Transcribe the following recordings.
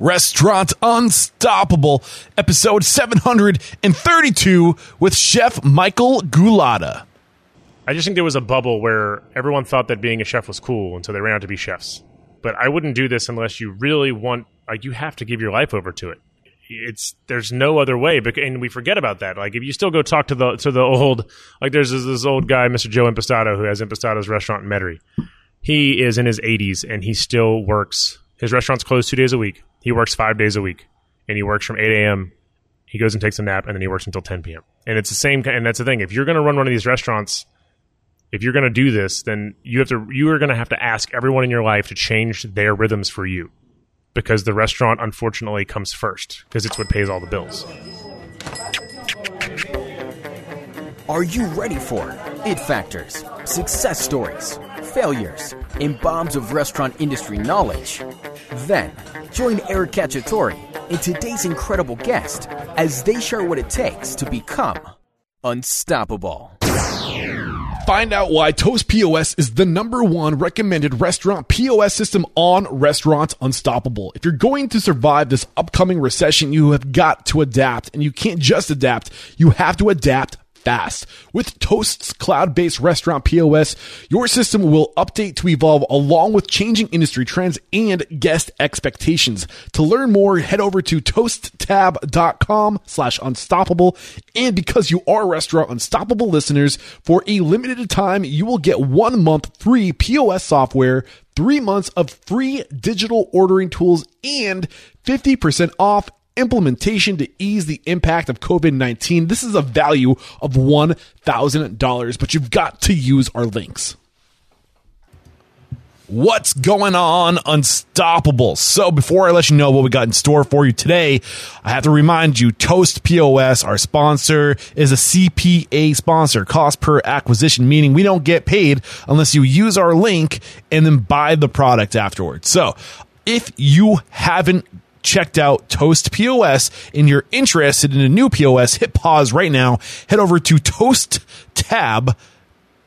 Restaurant Unstoppable, episode 732 with Chef Michael Gulotta. I just think there was a bubble where everyone thought that being a chef was cool, and so they ran out to be chefs. But I wouldn't do this unless you really want, like, you have to give your life over to it. It's there's no other way, and we forget about that. Like, if you still go talk to the to the old, like, there's this, this old guy, Mr. Joe Impastato, who has Impastato's restaurant in Metairie. He is in his 80s, and he still works. His restaurant's closed two days a week. He works five days a week, and he works from 8 a.m. He goes and takes a nap, and then he works until 10 p.m. And it's the same. And that's the thing. If you're going to run one of these restaurants, if you're going to do this, then you have to. You are going to have to ask everyone in your life to change their rhythms for you, because the restaurant unfortunately comes first, because it's what pays all the bills. Are you ready for it factors, success stories, failures, and bombs of restaurant industry knowledge? Then join Eric Cacciatore and today's incredible guest as they share what it takes to become unstoppable. Find out why Toast POS is the number one recommended restaurant POS system on Restaurant Unstoppable. If you're going to survive this upcoming recession, you have got to adapt, and you can't just adapt, you have to adapt fast. With Toast's cloud-based restaurant POS, your system will update to evolve along with changing industry trends and guest expectations. To learn more, head over to toasttab.com slash unstoppable. And because you are Restaurant Unstoppable listeners, for a limited time, you will get one month free POS software, three months of free digital ordering tools, and 50% off implementation to ease the impact of COVID 19. This is a value of $1,000, but you've got to use our links. What's going on, Unstoppable? So, before I let you know what we got in store for you today, I have to remind you Toast POS, our sponsor, is a CPA sponsor, cost per acquisition, meaning we don't get paid unless you use our link and then buy the product afterwards. So, if you haven't checked out Toast POS and you're interested in a new POS, hit pause right now. Head over to Toast Tab.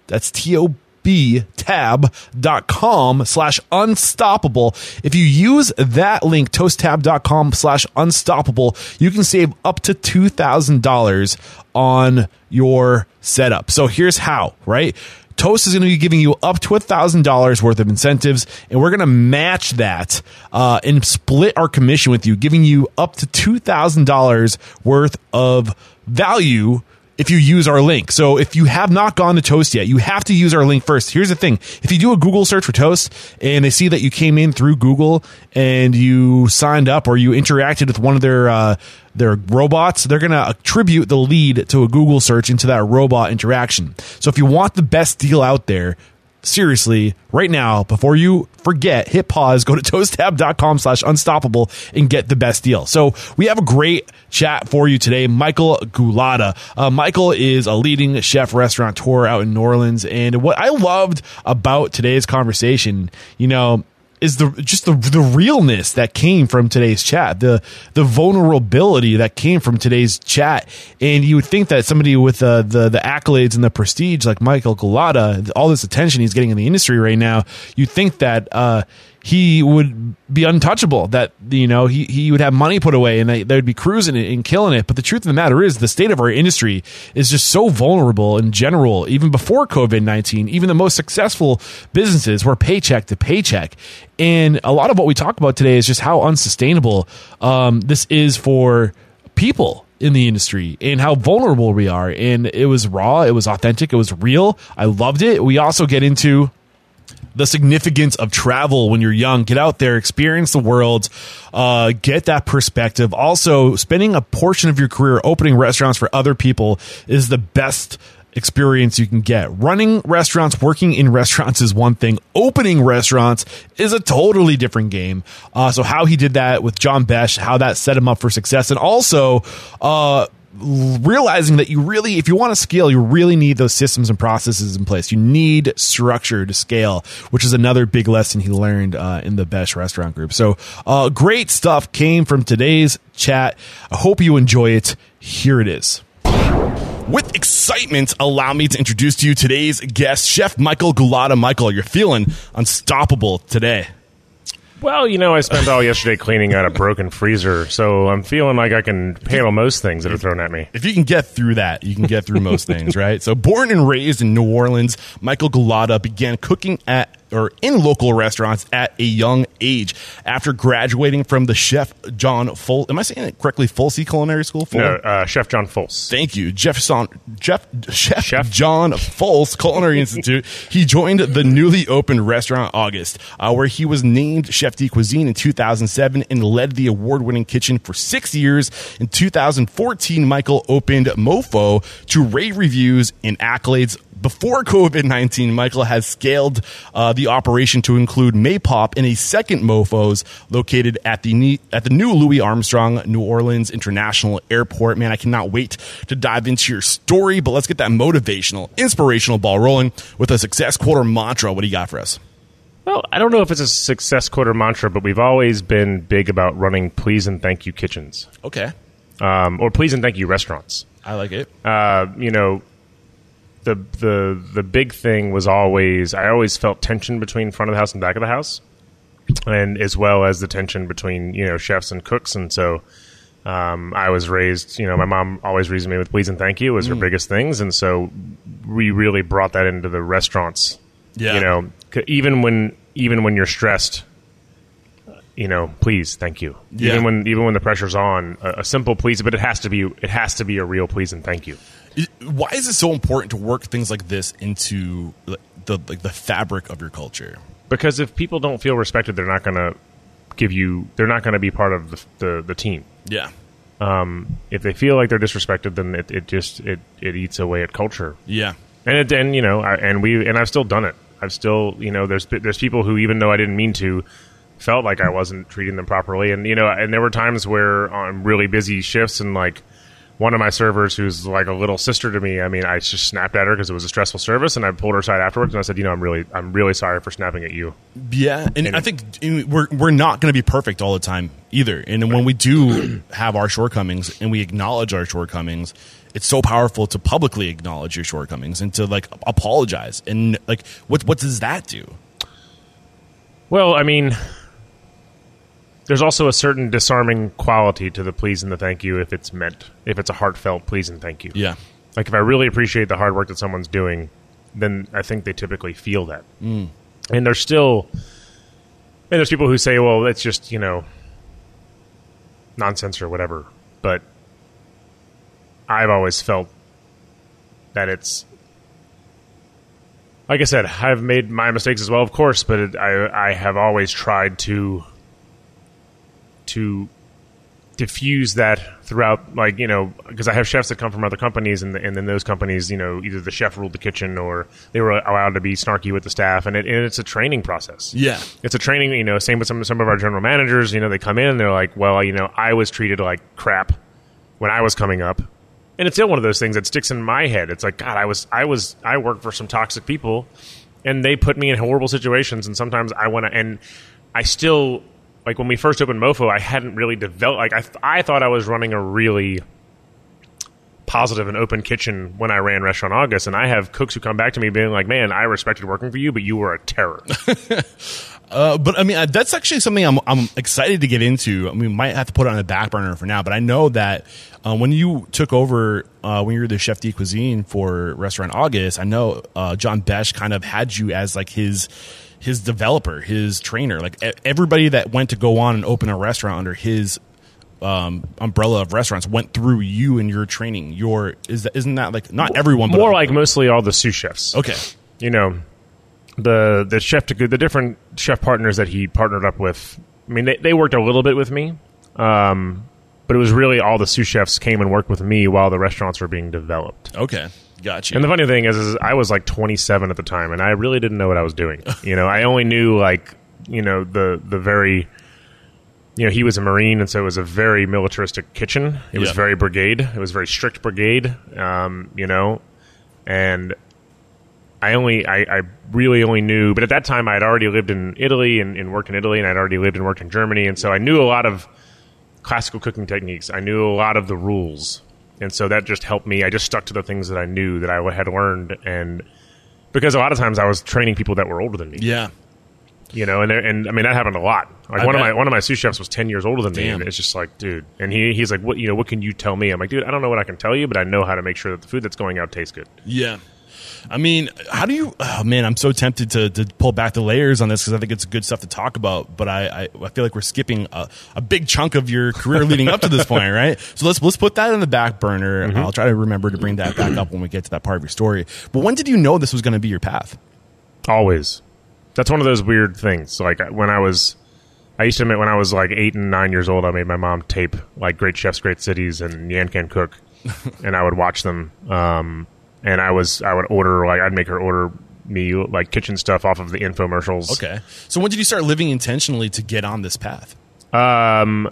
That's T O B tab.com slash unstoppable. If you use that link, toasttab.com slash unstoppable, you can save up to $2,000 on your setup. So here's how, right? Toast is going to be giving you up to $1,000 worth of incentives, and we're going to match that uh, and split our commission with you, giving you up to $2,000 worth of value if you use our link. So if you have not gone to Toast yet, you have to use our link first. Here's the thing. If you do a Google search for Toast and they see that you came in through Google and you signed up or you interacted with one of their uh, their robots, they're going to attribute the lead to a Google search into that robot interaction. So if you want the best deal out there, seriously right now before you forget hit pause go to toasttab.com slash unstoppable and get the best deal. So we have a great chat for you today michael Gulotta. Uh, michael is a leading chef restaurateur out in new orleans and what i loved about today's conversation you know is the just the the realness that came from today's chat, the the vulnerability that came from today's chat, and you would think that somebody with uh, the the accolades and the prestige like Michael Gulotta, all this attention he's getting in the industry right now, you think that uh, he would be untouchable. That you know he he would have money put away and they, they would be cruising it and killing it. But the truth of the matter is, the state of our industry is just so vulnerable in general. Even before COVID nineteen, even the most successful businesses were paycheck to paycheck. And a lot of what we talk about today is just how unsustainable um, this is for people in the industry and how vulnerable we are. And it was raw, it was authentic, it was real. I loved it. We also get into the significance of travel when you're young. Get out there, experience the world, uh, get that perspective. Also, spending a portion of your career opening restaurants for other people is the best experience you can get. Running restaurants, working in restaurants is one thing. Opening restaurants is a totally different game. Uh, so how he did that with John Besh, how that set him up for success, and also uh, realizing that you really, if you want to scale, you really need those systems and processes in place. You need structure to scale, which is another big lesson he learned uh, in the Besh Restaurant Group. So, uh, great stuff came from today's chat. I hope you enjoy it. Here it is. With excitement, allow me to introduce to you today's guest, Chef Michael Gulotta. Michael, you're feeling unstoppable today. Well, you know, I spent all yesterday cleaning out a broken freezer, so I'm feeling like I can handle most things that are thrown at me. If you can get through that, you can get through most things, right? So, born and raised in New Orleans, Michael Gulotta began cooking at or in local restaurants at a young age. After graduating from the Chef John Full, am I saying it correctly? Fulsey Culinary School. No, uh, Chef John Folse. Thank you, Jefferson, Jeff, Chef, Chef? John Folse Culinary Institute. He joined the newly opened restaurant August, uh, where he was named chef de cuisine in 2007 and led the award-winning kitchen for six years. In 2014, Michael opened MoPho to rave reviews and accolades before COVID 19, Michael has scaled uh, the operation to include Maypop in a second MoPhos located at the, ne- at the new Louis Armstrong New Orleans International Airport. Man, I cannot wait to dive into your story, but let's get that motivational, inspirational ball rolling with a success quote or mantra. What do you got for us? Well, I don't know if it's a success quote or mantra, but we've always been big about running please and thank you kitchens Okay. um, or please and thank you restaurants. I like it. Uh, you know, the the the big thing was always I always felt tension between front of the house and back of the house, and as well as the tension between you know chefs and cooks, and so. Um, I was raised, you know, my mom always raised me with please and thank you was her biggest things, and so we really brought that into the restaurants. Yeah. You know, even when even when you're stressed, you know, please, thank you. Yeah. Even when even when the pressure's on, a, a simple please, but it has to be it has to be a real please and thank you. Why is it so important to work things like this into the, the like the fabric of your culture? because if people don't feel respected, they're not going to give you. They're not going to be part of the, the the team. Yeah. Um, If they feel like they're disrespected, then it, it just it, it eats away at culture. Yeah. And it, and you know, I, and we and I've still done it. I've still you know there's there's people who even though I didn't mean to, felt like I wasn't treating them properly. And you know, and there were times where on really busy shifts and like. One of my servers, who's like a little sister to me, I mean, I just snapped at her because it was a stressful service, and I pulled her aside afterwards, and I said, "You know, I'm really, I'm really sorry for snapping at you." Yeah, and, And- I think we're we're not going to be perfect all the time either. And when we do have our shortcomings and we acknowledge our shortcomings, it's so powerful to publicly acknowledge your shortcomings and to like apologize. And like, what what does that do? Well, I mean, there's also a certain disarming quality to the please and the thank you if it's meant, if it's a heartfelt please and thank you. Yeah, Like if I really appreciate the hard work that someone's doing, then I think they typically feel that. Mm. And there's still, and there's people who say, well, it's just, you know, nonsense or whatever. But I've always felt that it's like I said, I've made my mistakes as well, of course, but it, I I have always tried to to diffuse that throughout, like you know, because I have chefs that come from other companies, and and then those companies, you know, either the chef ruled the kitchen or they were allowed to be snarky with the staff, and it and it's a training process. yeah, It's a training, you know. Same with some some of our general managers. You know, they come in and they're like, "Well, you know, I was treated like crap when I was coming up," and it's still one of those things that sticks in my head. It's like, God, I was, I was, I worked for some toxic people, and they put me in horrible situations, and sometimes I want to, and I still like when we first opened MoPho, I hadn't really developed. Like I, th- I thought I was running a really positive and open kitchen when I ran Restaurant August, and I have cooks who come back to me being like, "Man, I respected working for you, but you were a terror." Uh, but I mean, uh, that's actually something I'm, I'm excited to get into. I mean, we might have to put it on the back burner for now, but I know that uh, when you took over, uh, when you were the chef de cuisine for Restaurant August, I know uh, John Besh kind of had you as like his his developer, his trainer. Like everybody that went to go on and open a restaurant under his um, umbrella of restaurants went through you and your training. Your is that isn't that like not everyone, but More like mostly all the sous chefs. okay, you know the the chef to the different chef partners that he partnered up with. I mean, they, they worked a little bit with me, um, but it was really all the sous chefs came and worked with me while the restaurants were being developed. okay, got you. And the funny thing is, is I was like 27 at the time, and I really didn't know what I was doing. you know, I only knew like you know the the very you know he was a marine, and so it was a very militaristic kitchen. It was very brigade. It was very strict brigade. Um, you know, and I only I, I really only knew, but at that time I had already lived in Italy and, and worked in Italy, and I'd already lived and worked in Germany, and so I knew a lot of classical cooking techniques. I knew a lot of the rules, and so that just helped me. I just stuck to the things that I knew that I had learned, and because a lot of times I was training people that were older than me, yeah, you know, and and I mean that happened a lot. Like I one of my one of my sous chefs was ten years older than me, and it's just like, dude. And he he's like, what you know, what can you tell me? I'm like, dude, I don't know what I can tell you, but I know how to make sure that the food that's going out tastes good. Yeah. I mean, how do you? Oh man, I'm so tempted to, to pull back the layers on this because I think it's good stuff to talk about. But I, I, I feel like we're skipping a, a big chunk of your career leading up to this point, right? So let's let's put that in the back burner. I'll try to remember to bring that back up when we get to that part of your story. But when did you know this was going to be your path? Always. That's one of those weird things. Like when I was, I used to admit when I was like eight and nine years old, I made my mom tape like Great Chefs, Great Cities, and Yan Can Cook, and I would watch them. Um, and I was I would order like I'd make her order me like kitchen stuff off of the infomercials. Okay. So when did you start living intentionally to get on this path? Um,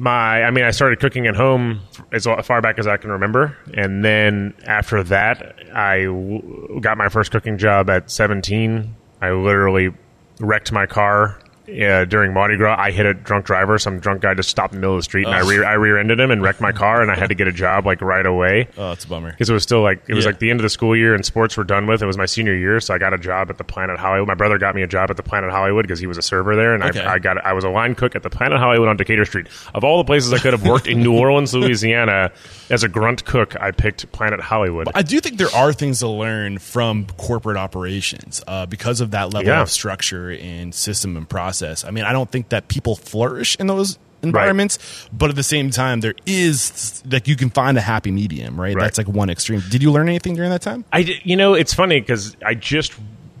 my, I mean, I started cooking at home as far back as I can remember, and then after that, I w- got my first cooking job at 17. I literally wrecked my car. Uh, during Mardi Gras, I hit a drunk driver. Some drunk guy just stopped in the middle of the street, and I, Ugh. rear, I rear-ended him and wrecked my car, and I had to get a job like right away Oh, it's a bummer. because it was still like it was Yeah. like the end of the school year and sports were done with. It was my senior year, so I got a job at the Planet Hollywood. My brother got me a job at the Planet Hollywood because he was a server there, and Okay. I, I got I was a line cook at the Planet Hollywood on Decatur Street. Of all the places I could have worked in New Orleans, Louisiana, as a grunt cook, I picked Planet Hollywood. I do think there are things to learn from corporate operations uh, because of that level Yeah. of structure and system and process. I mean, I don't think that people flourish in those environments, but at the same time, there is like you can find a happy medium, right? Right. That's like one extreme. Did you learn anything during that time? I you know, it's funny because I just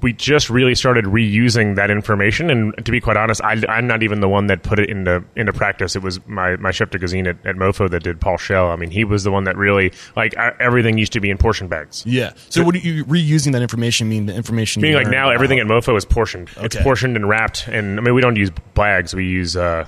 we just really started reusing that information, and to be quite honest, I, I'm not even the one that put it into into practice. It was my my chef de cuisine at, at MoPho that did Paul Shell. I mean, he was the one that really like everything used to be in portion bags. Yeah. So, what do you reusing that information mean? The information Being you like now everything at MoPho is portioned. It's portioned and wrapped, and I mean we don't use bags. We use uh,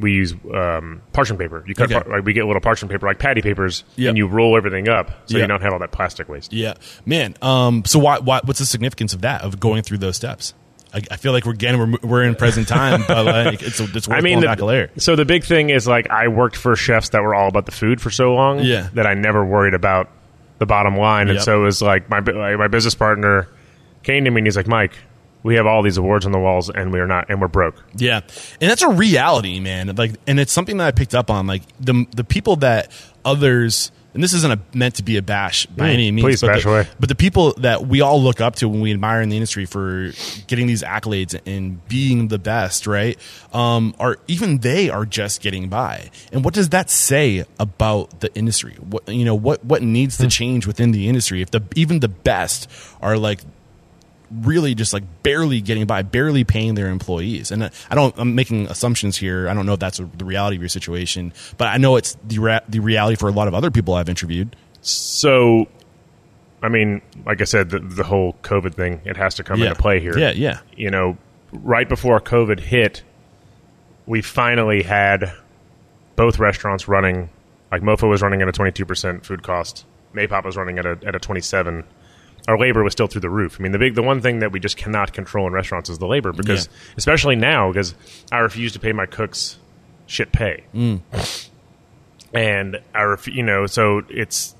we use um, parchment paper. You cut Okay. par- like we get little parchment paper like patty papers, Yep. and you roll everything up so Yeah. you don't have all that plastic waste. Yeah, man. Um, so why, why? What's the significance of that? Of going through those steps? I, I feel like we're again we're, we're in present time, but like it's it's worth I mean, the, back a layer. so the big thing is like I worked for chefs that were all about the food for so long Yeah. that I never worried about the bottom line, and Yep. so it was like my like, my business partner came to me and he's like, Mike, we have all these awards on the walls and we are not, and we're broke. Yeah, and that's a reality, man. Like, and it's something that I picked up on. Like the the people that others, and this isn't a, meant to be a bash by Mm, any means. please but bash the, away. But the people that we all look up to when we admire in the industry for getting these accolades and being the best, right? Um, are even they are just getting by. And what does that say about the industry? What you know, what what needs Hmm. to change within the industry if the even the best are like really just like barely getting by, barely paying their employees. And uh, I don't, I'm making assumptions here. I don't know if that's the reality of your situation, but I know it's the rea- the reality for a lot of other people I've interviewed. So, I mean, like I said, the, the whole COVID thing it has to come Yeah. into play here. Yeah, yeah. you know, right before COVID hit, we finally had both restaurants running. Like MoPho was running at a 22% food cost. Maypop was running at a at a 27. Our labor was still through the roof. I mean, the big the one thing that we just cannot control in restaurants is the labor because Yeah. especially now because I refuse to pay my cooks shit pay. Mm. And I ref- you know, so it's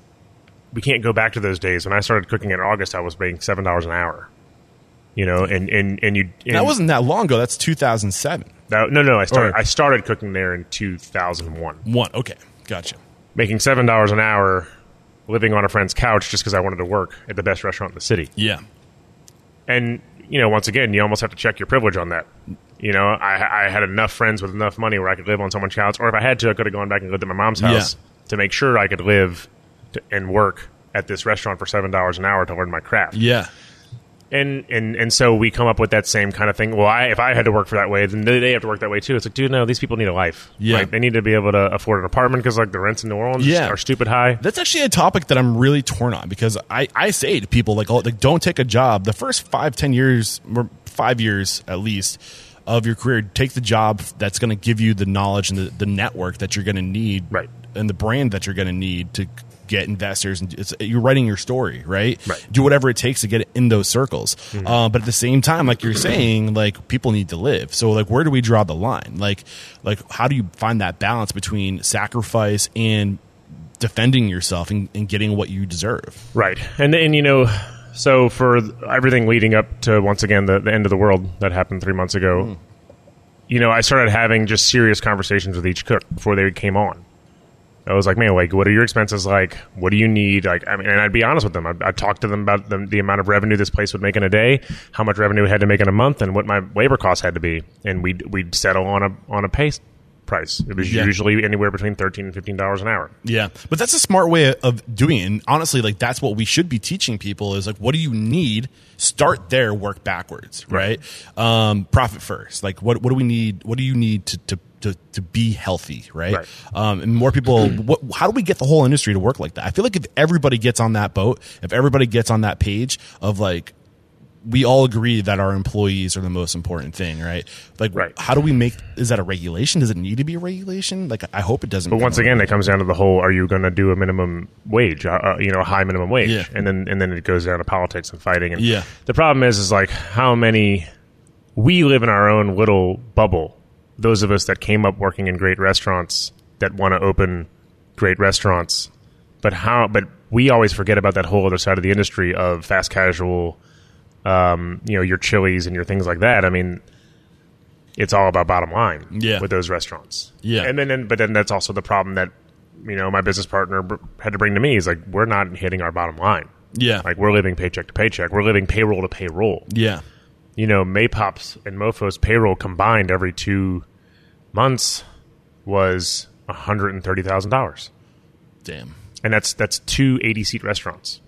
we can't go back to those days. When I started cooking in August, I was paying $7 an hour. You know, and and and you and that wasn't that long ago. That's 2007. that- no, no. I started. Or- I started cooking there in two thousand one, One. Okay. Gotcha. making seven dollars an hour, living on a friend's couch just because I wanted to work at the best restaurant in the city. Yeah. And you know, once again, you almost have to check your privilege on that. You know, I, I had enough friends with enough money where I could live on someone's couch, or if I had to, I could have gone back and lived at my mom's house to make sure I could live to, and work at this restaurant for seven dollars an hour to learn my craft. Yeah. And and and so we come up with that same kind of thing. Well, I, if I had to work for that way, then they have to work that way too. It's like, dude, no, these people need a life. Yeah. Like, they need to be able to afford an apartment because like the rents in New Orleans Yeah. are stupid high. That's actually a topic that I'm really torn on because I, I say to people like, oh, like don't take a job the first five ten years or five years at least of your career take the job that's going to give you the knowledge and the, the network that you're going to need Right. and the brand that you're going to need to get investors and it's, you're writing your story right Right. do whatever it takes to get in those circles uh, but at the same time like you're saying like people need to live so like where do we draw the line like like how do you find that balance between sacrifice and defending yourself and, and getting what you deserve. Right. And and you know, so for everything leading up to once again the, the end of the world that happened three months ago, you know, I started having just serious conversations with each cook before they came on. I was like, man, like, what are your expenses like? What do you need? Like, I mean, and I'd be honest with them. I'd, I'd talk to them about the, the amount of revenue this place would make in a day, how much revenue we had to make in a month, and what my labor costs had to be, and we'd we'd settle on a on a pay price. It was Yeah. usually anywhere between thirteen and fifteen dollars an hour. Yeah, but that's a smart way of doing it. And honestly, like that's what we should be teaching people is like, what do you need? Start there, work backwards, right? Um, profit first. Like, what what do we need? What do you need to to to, to be healthy, right? Right. Um, and more people. what, how do we get the whole industry to work like that? I feel like if everybody gets on that boat, if everybody gets on that page of like we all agree that our employees are the most important thing, right? Like, Right. how do we make? Is that a regulation? Does it need to be a regulation? Like, I hope it doesn't. But once again, it comes down to the whole: Are you going to do a minimum wage? Uh, uh, you know, a high minimum wage, Yeah. and then and then it goes down to politics and fighting. And Yeah. the problem is, is like how many we live in our own little bubble. Those of us that came up working in great restaurants that want to open great restaurants, but how? But we always forget about that whole other side of the industry of fast casual. Um, you know, your Chili's and your things like that. I mean, it's all about bottom line Yeah. with those restaurants. Yeah. And then, then but then that's also the problem that you know my business partner had to bring to me is like we're not hitting our bottom line. Yeah. Like we're living paycheck to paycheck. We're living payroll to payroll. yeah. You know, Maypop's and MoPho's payroll combined every two months was hundred and thirty thousand dollars, Damn. and that's that's two 80 seat restaurants.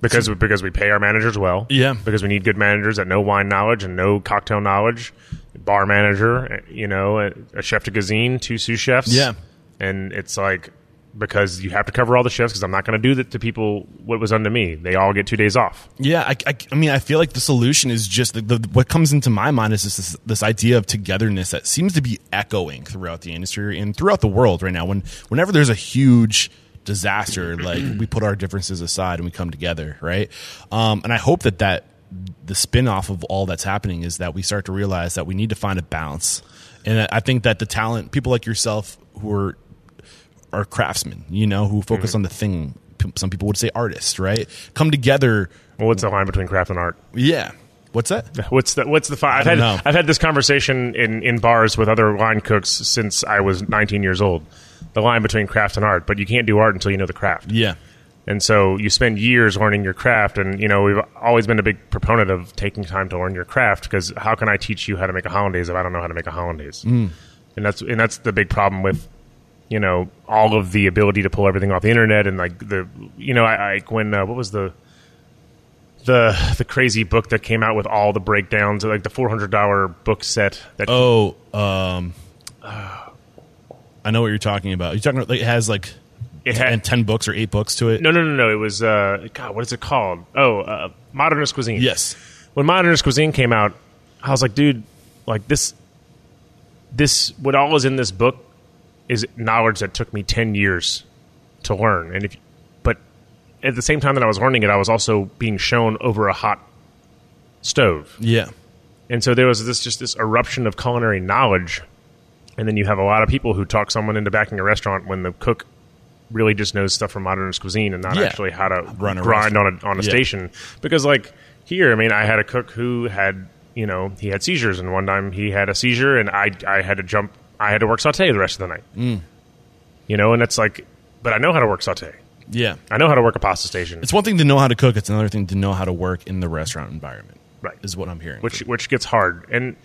Because because we pay our managers well, Yeah. Because we need good managers that know wine knowledge and know cocktail knowledge, bar manager, eh, you know, a, a chef de cuisine, two sous chefs, Yeah. And it's like because you have to cover all the shifts because I'm not going to do that to people what was unto me. They all get two days off. Yeah, I, I, I mean, I feel like the solution is just the, the, what comes into my mind is just this, this idea of togetherness that seems to be echoing throughout the industry and throughout the world right now. When whenever there's a huge disaster, like we put our differences aside and we come together, right? Um, and I hope that that the spin off of all that's happening is that we start to realize that we need to find a balance. And I think that the talent, people like yourself who are are craftsmen, you know, who focus Mm-hmm. on the thing. Some people would say artists, right? Come together. Well, what's the line between craft and art? Yeah. What's that? What's the what's the fi- I've had know. I've had this conversation in, in bars with other line cooks since I was 19 years old. The line between craft and art, but you can't do art until you know the craft. Yeah. And so you spend years learning your craft, and you know we've always been a big proponent of taking time to learn your craft because how can I teach you how to make a hollandaise if I don't know how to make a hollandaise? Mm. And that's and that's the big problem with you know all of the ability to pull everything off the internet and like the you know I, I when uh, what was the the the crazy book that came out with all the breakdowns like the four hundred dollar book set that Oh, um, I know what you're talking about. You're talking about it has like it had and ten books or eight books to it. no no no no it was uh God what is it called oh uh, modernist cuisine Yes. when modernist cuisine came out i was like dude like this this what all is in this book is knowledge that took me 10 years to learn and if but at the same time that i was learning it i was also being shown over a hot stove Yeah. and so there was this just this eruption of culinary knowledge and then you have a lot of people who talk someone into backing a restaurant when the cook really just knows stuff from modernist cuisine and not Yeah. actually how to Run grind on a on a Yeah. station because like here i mean i had a cook who had you know he had seizures and one time he had a seizure and i i had to jump i had to work saute the rest of the night Mm. you know and it's like but i know how to work saute Yeah. i know how to work a pasta station It's one thing to know how to cook. It's another thing to know how to work in the restaurant environment. Right. Is what I'm hearing. which which gets hard and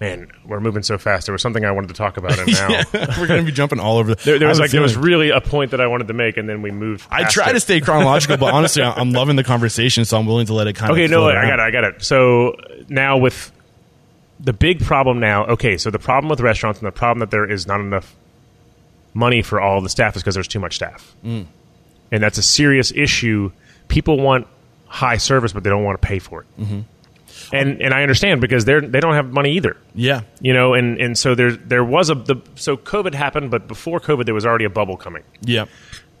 man we're moving so fast there was something i wanted to talk about and now we're going to be jumping all over. The, There, there was like there was really a point that I wanted to make, and then we moved. I try it. to stay chronological, but honestly, I'm loving the conversation, so I'm willing to let it kind Okay, of. Okay, no, I got it. I got it. So now with the big problem now, okay, so the problem with restaurants and the problem that there is not enough money for all the staff is because there's too much staff, Mm. and that's a serious issue. People want high service, but they don't want to pay for it. Mm-hmm. And and I understand because they're they don't have money either. Yeah. You know, and, and so there there was a the so COVID happened, but before COVID there was already a bubble coming. Yeah.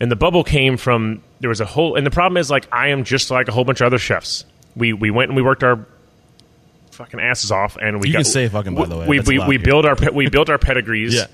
and the bubble came from there was a whole and the problem is like i am just like a whole bunch of other chefs we we went and we worked our fucking asses off and we You got, can say fucking, by the way. we That's we, we build our pe- we built our pedigrees Yeah.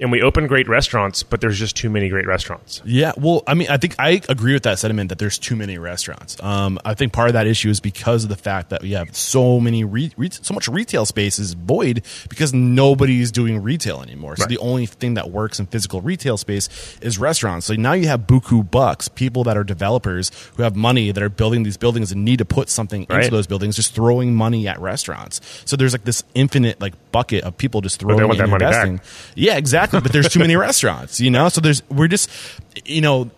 And we open great restaurants, but there's just too many great restaurants. Yeah, well, I mean, I think I agree with that sentiment that there's too many restaurants. Um, I think part of that issue is because of the fact that we have so many re- re- so much retail space is void because nobody's doing retail anymore. So Right. the only thing that works in physical retail space is restaurants. So now you have buku bucks, people that are developers who have money that are building these buildings and need to put something into those buildings, just throwing money at restaurants. So there's like this infinite like bucket of people just throwing want it and that money back. Yeah, exactly. But there's too many restaurants, you know. So there's we're just, you know,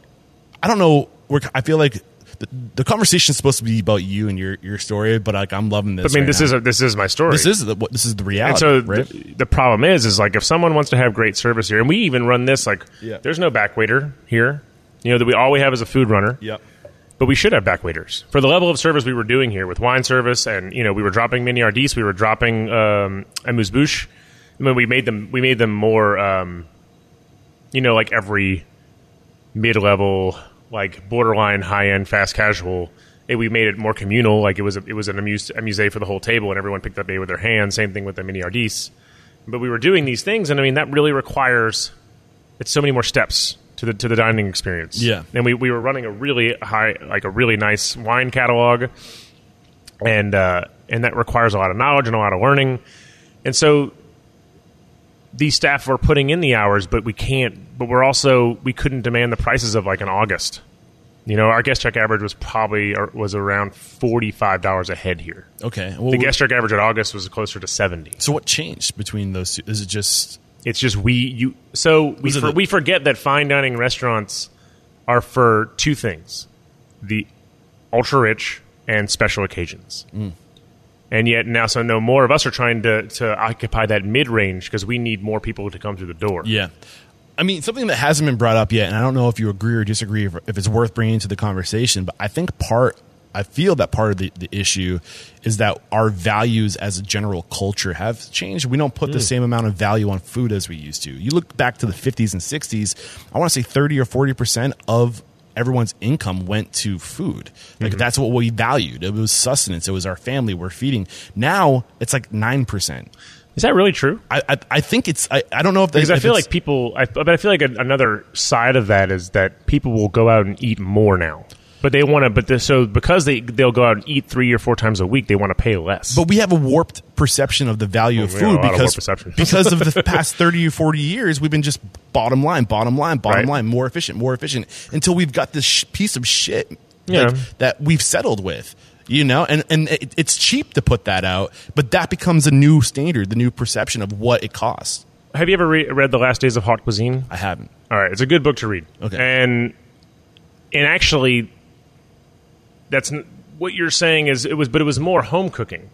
I don't know. We're I feel like the, the conversation is supposed to be about you and your your story, but like I'm loving this. I mean, right this now. is a, this is my story. this is the, what this is the reality. and so right? the, the problem is, is like if someone wants to have great service here, and we even run this, like Yeah. there's no back waiter here. You know that we all we have is a food runner. yep. but we should have back waiters for the level of service we were doing here with wine service, and you know we were dropping mini RDs, we were dropping um, amuse bouche. I mean, we made them we made them more, um, you know, like every mid level, like borderline high end fast casual. It, we made it more communal, like it was a, it was an amuse amuse for the whole table, and everyone picked up a with their hands. Same thing with the mini ardis. But we were doing these things, and I mean that really requires it's so many more steps to the to the dining experience. Yeah. and we, we were running a really high, like a really nice wine catalog, and uh, and that requires a lot of knowledge and a lot of learning, and so these staff were putting in the hours, but we can't. But we're also we couldn't demand the prices of like an August. You know, our guest check average was probably or was around forty five dollars a head here. Okay. Well, The guest check average at August was closer to seventy. so what changed between those two? Is it just It's just we you so we for, a- we forget that fine dining restaurants are for two things: the ultra rich and special occasions. Mm. And yet now, so no more of us are trying to to occupy that mid range because we need more people to come through the door. Yeah. I mean, something that hasn't been brought up yet, and I don't know if you agree or disagree if, if it's worth bringing to the conversation, but I think part, I feel that part of the, the issue is that our values as a general culture have changed. We don't put the hmm. same amount of value on food as we used to. You look back to the 50s and 60s, I want to say 30 or 40% of everyone's income went to food. Like mm-hmm. that's what we valued. It was sustenance. It was our family we're feeding. Now it's like 9%. Is that really true? I, I, I think it's, I, I don't know if Because I feel like people, I, but I feel like a, another side of that is that people will go out and eat more now. But they want to, but the, so because they they'll go out and eat three or four times a week, they want to pay less. But we have a warped perception of the value oh, of have a food lot of because because of the past 30 or 40 years we've been just bottom line bottom line bottom Right. line more efficient more efficient until we've got this sh- piece of shit like, that we've settled with you know and and it, it's cheap to put that out but that becomes a new standard the new perception of what it costs Have you ever re- read The Last Days of Haute Cuisine? i haven't All right, it's a good book to read. Okay. and and actually, that's what you're saying is it was, but it was more home cooking.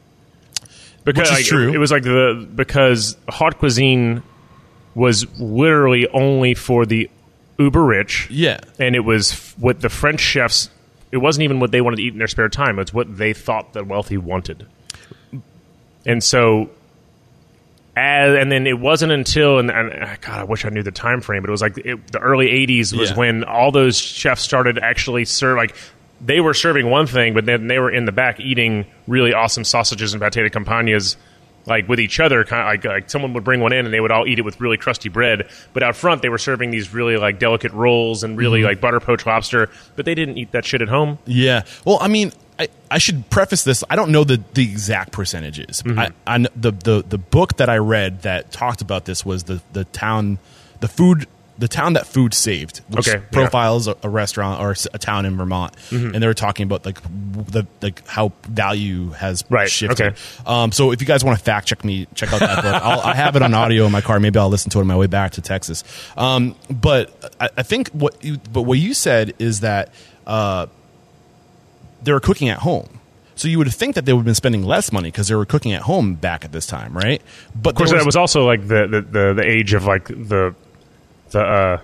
Because Which is like, true. It, was like the because haute cuisine was literally only for the uber rich. yeah and it was f- what the French chefs. It wasn't even what they wanted to eat in their spare time. It's what they thought the wealthy wanted. And so, as, and then it wasn't until and, and uh, God, I wish I knew the time frame, but it was like it, the early '80s was Yeah. when all those chefs started actually serve like. They were serving one thing, but then they were in the back eating really awesome sausages and pate de campagnas like with each other kind of like, like someone would bring one in and they would all eat it with really crusty bread but out front they were serving these really like delicate rolls and really Mm-hmm. like butter poached lobster but they didn't eat that shit at home Yeah. Well, I mean, I, I should preface this. I don't know the, the exact percentages. Mm-hmm. I, I the, the the book that I read that talked about this was the the town the food the town that food saved, which Okay, yeah. profiles a, a restaurant or a town in Vermont, Mm-hmm. and they were talking about like the like how value has Right, shifted. okay. Um, so if you guys want to fact check me, check out that book. I'll, I have it on audio in my car. Maybe I'll listen to it on my way back to Texas. Um, but I, I think what you, but what you said is that uh, they were cooking at home. So you would think that they would have been spending less money because they were cooking at home back at this time, right? But of course that was also like the, the, the, the age of like the the uh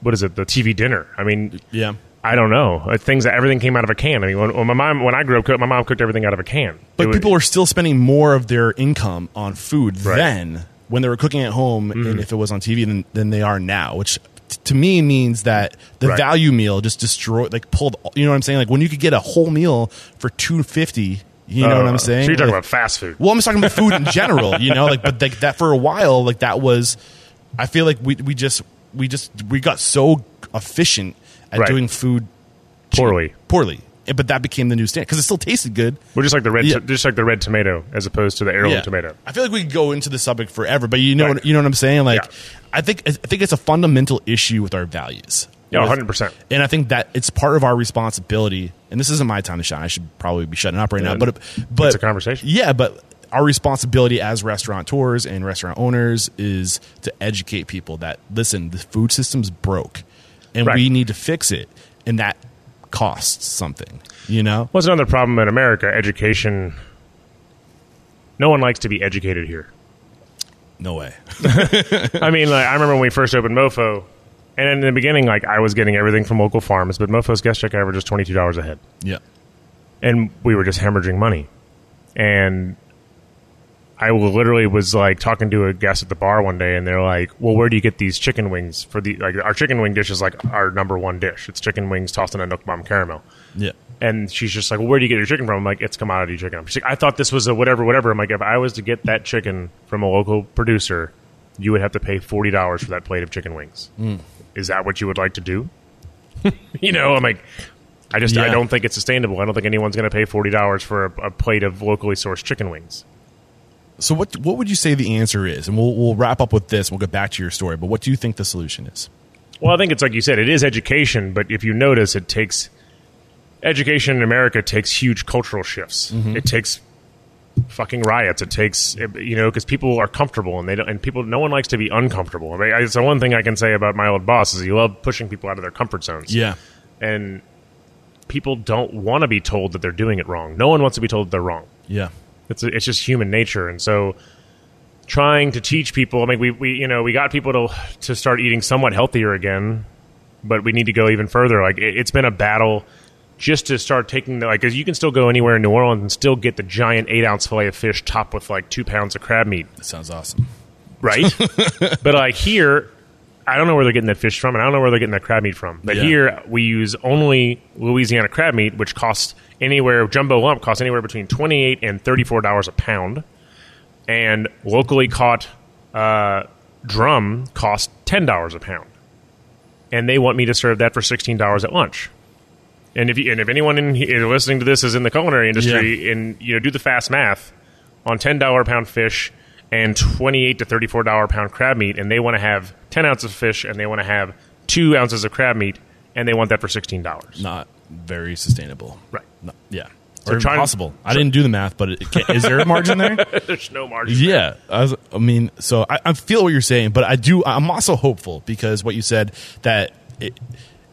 what is it the tv dinner i mean yeah. i don't know Uh, things that everything came out of a can i mean when, when my mom when i grew up cook- my mom cooked everything out of a can It But was- people were still spending more of their income on food Right. Mm-hmm. then when they were cooking at home and if it was on TV than, than they are now, which t- to me means that the Right. value meal just destroyed, like pulled, you know what I'm saying? Like when you could get a whole meal for 250, you know what Uh, I'm saying? so you're talking Like- about fast food Well, I'm just talking about food in general, you know, like, but like that for a while, like that was I feel like we we just we just we got so efficient at Right. doing food Poorly. poorly, but that became the new standard because it still tasted good. We're just like the red, Yeah. just like the red tomato, as opposed to the heirloom Yeah. tomato. I feel like we could go into the subject forever, but you know, Right. what, you know what I'm saying. Like, Yeah. I think I think it's a fundamental issue with our values. Yeah, 100%. And I think that it's part of our responsibility. And this isn't my time to shine. I should probably be shutting up right now. But but It's a conversation. Yeah, but our responsibility as restaurateurs and restaurant owners is to educate people that listen, the food system's broke, and Right. we need to fix it, and that costs something. You know? What's another problem in America? Education. No one likes to be educated here. No way. I mean, like, I remember when we first opened MoPho, and in the beginning, like I was getting everything from local farms, but MoPho's guest check average was twenty two dollars a head, yeah. and we were just hemorrhaging money. And I literally was like talking to a guest at the bar one day, and they're like, "Well, where do you get these chicken wings for the like our chicken wing dish is like our number one dish. It's chicken wings tossed in a nuoc mam caramel." Yeah. And she's just like, well, where do you get your chicken from? I'm like, it's commodity chicken. She's like, I thought this was a whatever, whatever. I'm like, if I was to get that chicken from a local producer, you would have to pay forty dollars for that plate of chicken wings. Mm. Is that what you would like to do? you know, I'm like, I just I don't think it's sustainable. I don't think anyone's going to pay forty dollars for a, a plate of locally sourced chicken wings. So what what would you say the answer is? And we'll we'll wrap up with this. We'll get back to your story. But what do you think the solution is? Well, I think it's like you said, it is education, but if you notice, it takes education in America takes huge cultural shifts. Mm-hmm. It takes fucking riots. It takes you know because people are comfortable and they don't, and people no one likes to be uncomfortable. I mean, it's the one thing I can say about my old boss is he loved pushing people out of their comfort zones. Yeah. and people don't want to be told that they're doing it wrong. No one wants to be told that they're wrong. Yeah. It's it's just human nature, and so trying to teach people. I mean, we, we you know we got people to to start eating somewhat healthier again, but we need to go even further. Like it, it's been a battle just to start taking the, like 'cause you can still go anywhere in New Orleans and still get the giant eight ounce fillet of fish topped with like two pounds of crab meat, That sounds awesome. right? but like here. I don't know where they're getting that fish from, and I don't know where they're getting that crab meat from. But Yeah. here we use only Louisiana crab meat, which costs anywhere jumbo lump costs anywhere between twenty eight and thirty four dollars a pound, and locally caught uh, drum costs ten dollars a pound, and they want me to serve that for sixteen dollars at lunch. And if you, and if anyone in here listening to this is in the culinary industry, and you know do the fast math on ten dollar pound fish and twenty eight to thirty four dollar pound crab meat, and they want to have ten ounces of fish and they want to have two ounces of crab meat, and they want that for sixteen dollars. Not very sustainable. Right. No, yeah. So or impossible. I didn't do the math, but it, can, is there a margin there? There's no margin. Yeah, I, was, I mean, so I, I feel what you're saying, but I do. I'm also hopeful because what you said that it,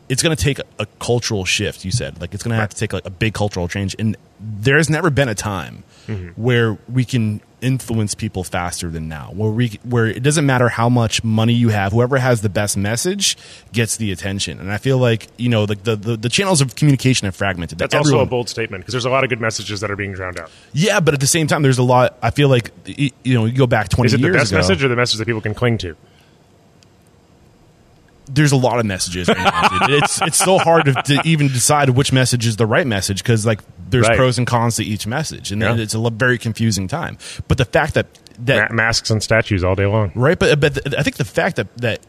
it's going to take a, a cultural shift. You said like it's going to have to take like a big cultural change, and there's never been a time mm-hmm. where we can influence people faster than now. Where we where it doesn't matter how much money you have, whoever has the best message gets the attention. And I feel like you know the the, the, the channels of communication are fragmented. That's That also a bold statement because there's a lot of good messages that are being drowned out. yeah, but at the same time, there's a lot. I feel like you know, you go back 20 Is it the best ago. message or the message that people can cling to? There's a lot of messages. Right now, it's it's so hard to, to even decide which message is the right message because like there's Right. pros and cons to each message, and Yeah. it's a very confusing time. But the fact that that Ma- masks and statues all day long. right, but but th- I think the fact that that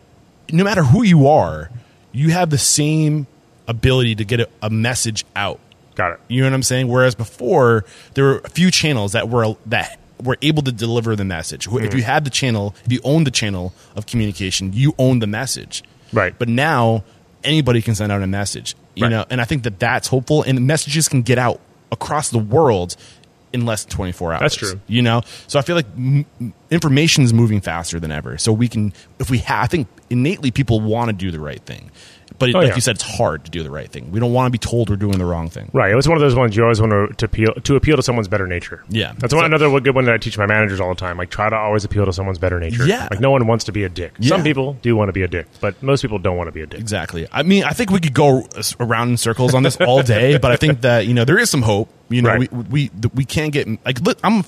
no matter who you are, you have the same ability to get a, a message out. Got it. You know what I'm saying? Whereas before, there were a few channels that were that were able to deliver the message. If Mm-hmm. you had the channel, if you owned the channel of communication, you owned the message. Right. But now anybody can send out a message. You Right. know, and I think that that's hopeful, and messages can get out across the world in less than 24 hours. That's true. You know, so I feel like m- information is moving faster than ever. So we can, if we have, I think innately people want to do the right thing, but Oh, like yeah. you said, it's hard to do the right thing. We don't want to be told we're doing the wrong thing. Right. It was one of those ones you always want to, to appeal to appeal to someone's better nature. Yeah. That's one another good one that I teach my managers all the time. Like try to always appeal to someone's better nature. Yeah. Like no one wants to be a dick. Yeah. Some people do want to be a dick, but most people don't want to be a dick. Exactly. I mean, I think we could go around in circles on this all day, but I think that you know there is some hope. You know, Right. we we we can't get like look, I'm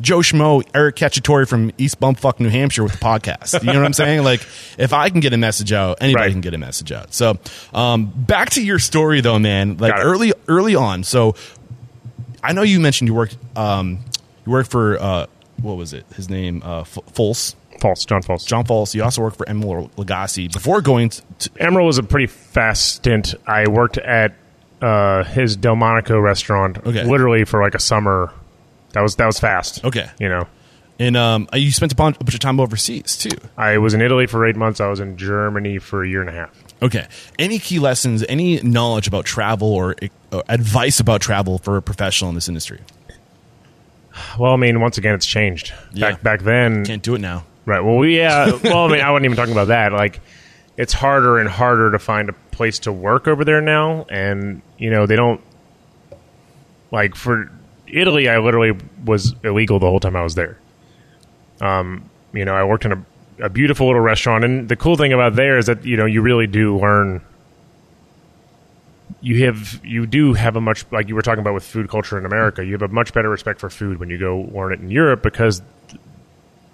Joe Schmo, Eric Cacciatore from East Bumfuck, New Hampshire, with the podcast. You know what I'm saying? Like, if I can get a message out, anybody Right. can get a message out. So, um, back to your story though, man. Like early early on. So, I know you mentioned you worked um, you worked for uh, what was it? His name uh, F- Fulse. False, John Folse. John Folse. You also worked for Emeril Lagasse before going to, Emeril was a pretty fast stint. I worked at uh, his Delmonico restaurant, Okay. literally for like a summer. That was that was fast. Okay. you know, and um, you spent a bunch, a bunch of time overseas too. I was in Italy for eight months. I was in Germany for a year and a half. Okay. Any key lessons, any knowledge about travel or uh, advice about travel for a professional in this industry? Well, I mean, once again, it's changed. Yeah. Back back then, Can't do it now. right? Well, we, yeah. Well, I mean, I wasn't even talking about that. Like, it's harder and harder to find a place to work over there now, and you know they don't like for Italy. I literally was illegal the whole time I was there. Um, you know, I worked in a, a beautiful little restaurant, and the cool thing about there is that you know you really do learn. You have you do have a much like you were talking about with food culture in America. You have a much better respect for food when you go learn it in Europe because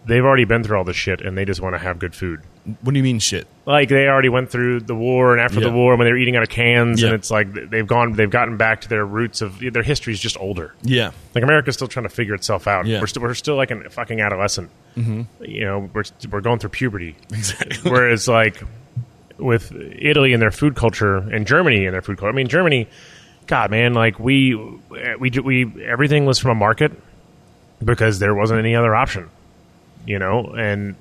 they've already been through all this shit and they just want to have good food. What do you mean shit? Like they already went through the war and after Yeah. the war when they were eating out of cans Yeah. and it's like they've gone they've gotten back to their roots of their history is just older. Yeah. Like America's still trying to figure itself out. Yeah. We're still we're still like a fucking adolescent. Mm-hmm. You know, we're we're going through puberty. Exactly. Whereas like with Italy and their food culture and Germany and their food culture. I mean, Germany, God, man, like we we we everything was from a market because there wasn't any other option, you know, and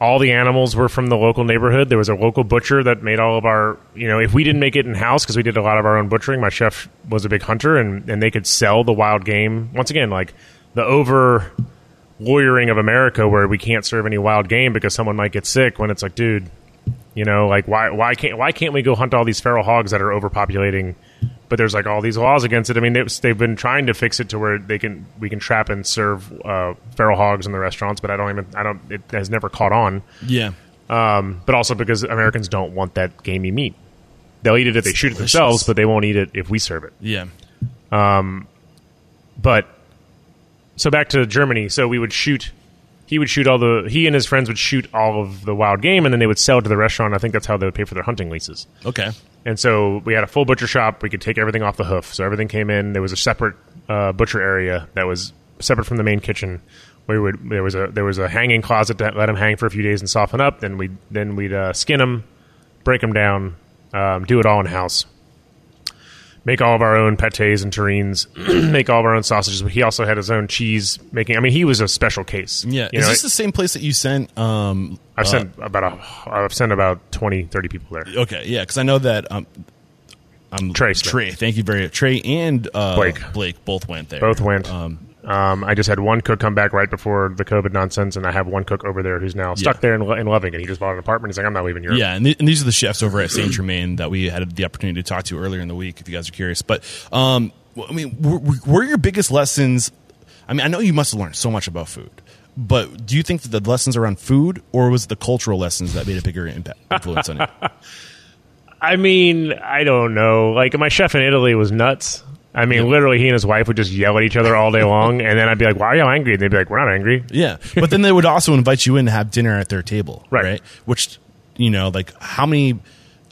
all the animals were from the local neighborhood. There was a local butcher that made all of our, you know, if we didn't make it in house because we did a lot of our own butchering, my chef was a big hunter and, and they could sell the wild game. Once again, like the over lawyering of America where we can't serve any wild game because someone might get sick when it's like, dude, you know, like why why can't why can't we go hunt all these feral hogs that are overpopulating? But there's like all these laws against it. I mean, it's, they've been trying to fix it to where they can we can trap and serve uh, feral hogs in the restaurants, but I don't even I don't it has never caught on. Yeah. Um, but also because Americans don't want that gamey meat. They'll eat it if they shoot it themselves, but they won't eat it if we serve it. Yeah. Um, But so back to Germany. So we would shoot. He would shoot all the. He and his friends would shoot all of the wild game, and then they would sell it to the restaurant. I think that's how they would pay for their hunting leases. Okay. And so we had a full butcher shop. We could take everything off the hoof. So everything came in. There was a separate uh, butcher area that was separate from the main kitchen. We would there was a there was a hanging closet that let them hang for a few days and soften up. Then we then we'd uh, skin them, break them down, um, do it all in house. Make all of our own pates and terrines. make all of our own sausages. But he also had his own cheese making. I mean, he was a special case. Yeah. you Is know, this the same place that you sent? Um, I've uh, sent about a, I've sent about 20, 30 people there. Okay. Yeah. Because I know that. Um, um, Trey Trey. Thank you very much. Trey and uh, Blake. Blake both went there. Both went. Um, Um, I just had one cook come back right before the COVID nonsense, and I have one cook over there who's now stuck Yeah. there and, lo- and loving it. He just bought an apartment. And he's like, I'm not leaving Europe. Yeah, and, th- and these are the chefs over at Saint Germain that we had the opportunity to talk to earlier in the week. If you guys are curious, but um, w- I mean, were, were your biggest lessons? I mean, I know you must have learned so much about food, but do you think that the lessons around food, or was it the cultural lessons that made a bigger impact influence on you? I mean, I don't know. Like my chef in Italy was nuts. I mean, literally, he and his wife would just yell at each other all day long, and then I'd be like, "Why are y'all angry?" And they'd be like, "We're not angry." Yeah, but then they would also invite you in to have dinner at their table, Right. right? Which you know, like how many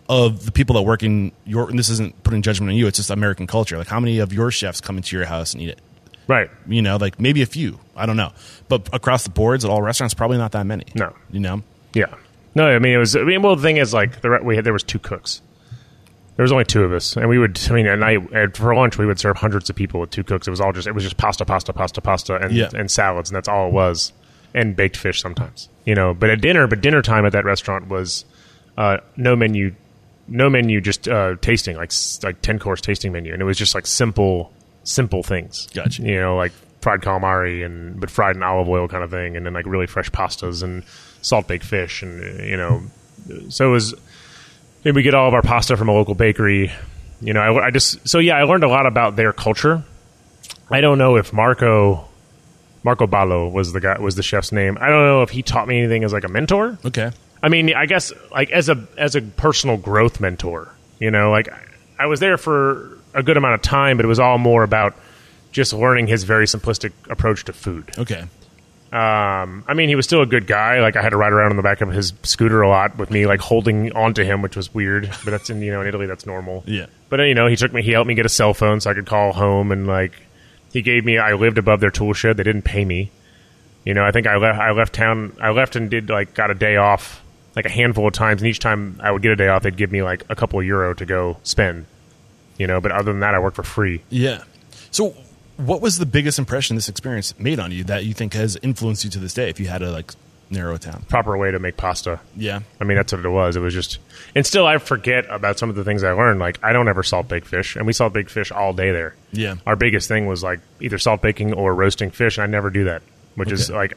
of the people that work in your and this isn't putting judgment on you; it's just American culture. Like how many of your chefs come into your house and eat it? Right. you know, like maybe a few. I don't know, but across the boards at all restaurants, probably not that many. No. you know, Yeah. No, I mean it was. I mean, well, the thing is, like, the, we had there was two cooks. There was only two of us, and we would. I mean, at night at, for lunch, we would serve hundreds of people with two cooks. It was all just. It was just pasta, pasta, pasta, pasta, and Yeah. and salads, and that's all it was, and baked fish sometimes. You know, but at dinner, but dinner time at that restaurant was uh, no menu, no menu, just uh, tasting like like ten course tasting menu, and it was just like simple, simple things. Gotcha. You know, like fried calamari and but fried in olive oil kind of thing, and then like really fresh pastas and salt baked fish, and you know, so it was. Maybe we get all of our pasta from a local bakery. You know, I, I just so yeah, I learned a lot about their culture. I don't know if Marco Marco Ballo was the guy was the chef's name. I don't know if he taught me anything as like a mentor. okay, I mean, I guess like as a as a personal growth mentor, you know, like I was there for a good amount of time, but it was all more about just learning his very simplistic approach to food. okay, Um, I mean, he was still a good guy. Like I had to ride around on the back of his scooter a lot with me, like holding onto him, which was weird. But that's in you know in Italy, that's normal. Yeah. But uh, you know, he took me. He helped me get a cell phone so I could call home, and like he gave me. I lived above their tool shed. They didn't pay me. You know, I think I left. I left town. I left and did like got a day off, like a handful of times. And each time I would get a day off, they'd give me like a couple of euro to go spend. You know, but other than that, I worked for free. Yeah. So, what was the biggest impression this experience made on you that you think has influenced you to this day? If you had to like narrow it down. Proper way to make pasta. Yeah. I mean, that's what it was. It was just, and still, I forget about some of the things I learned. Like, I don't ever salt bake fish, and we salt bake fish all day there. Yeah. Our biggest thing was like either salt baking or roasting fish, and I never do that, which is like,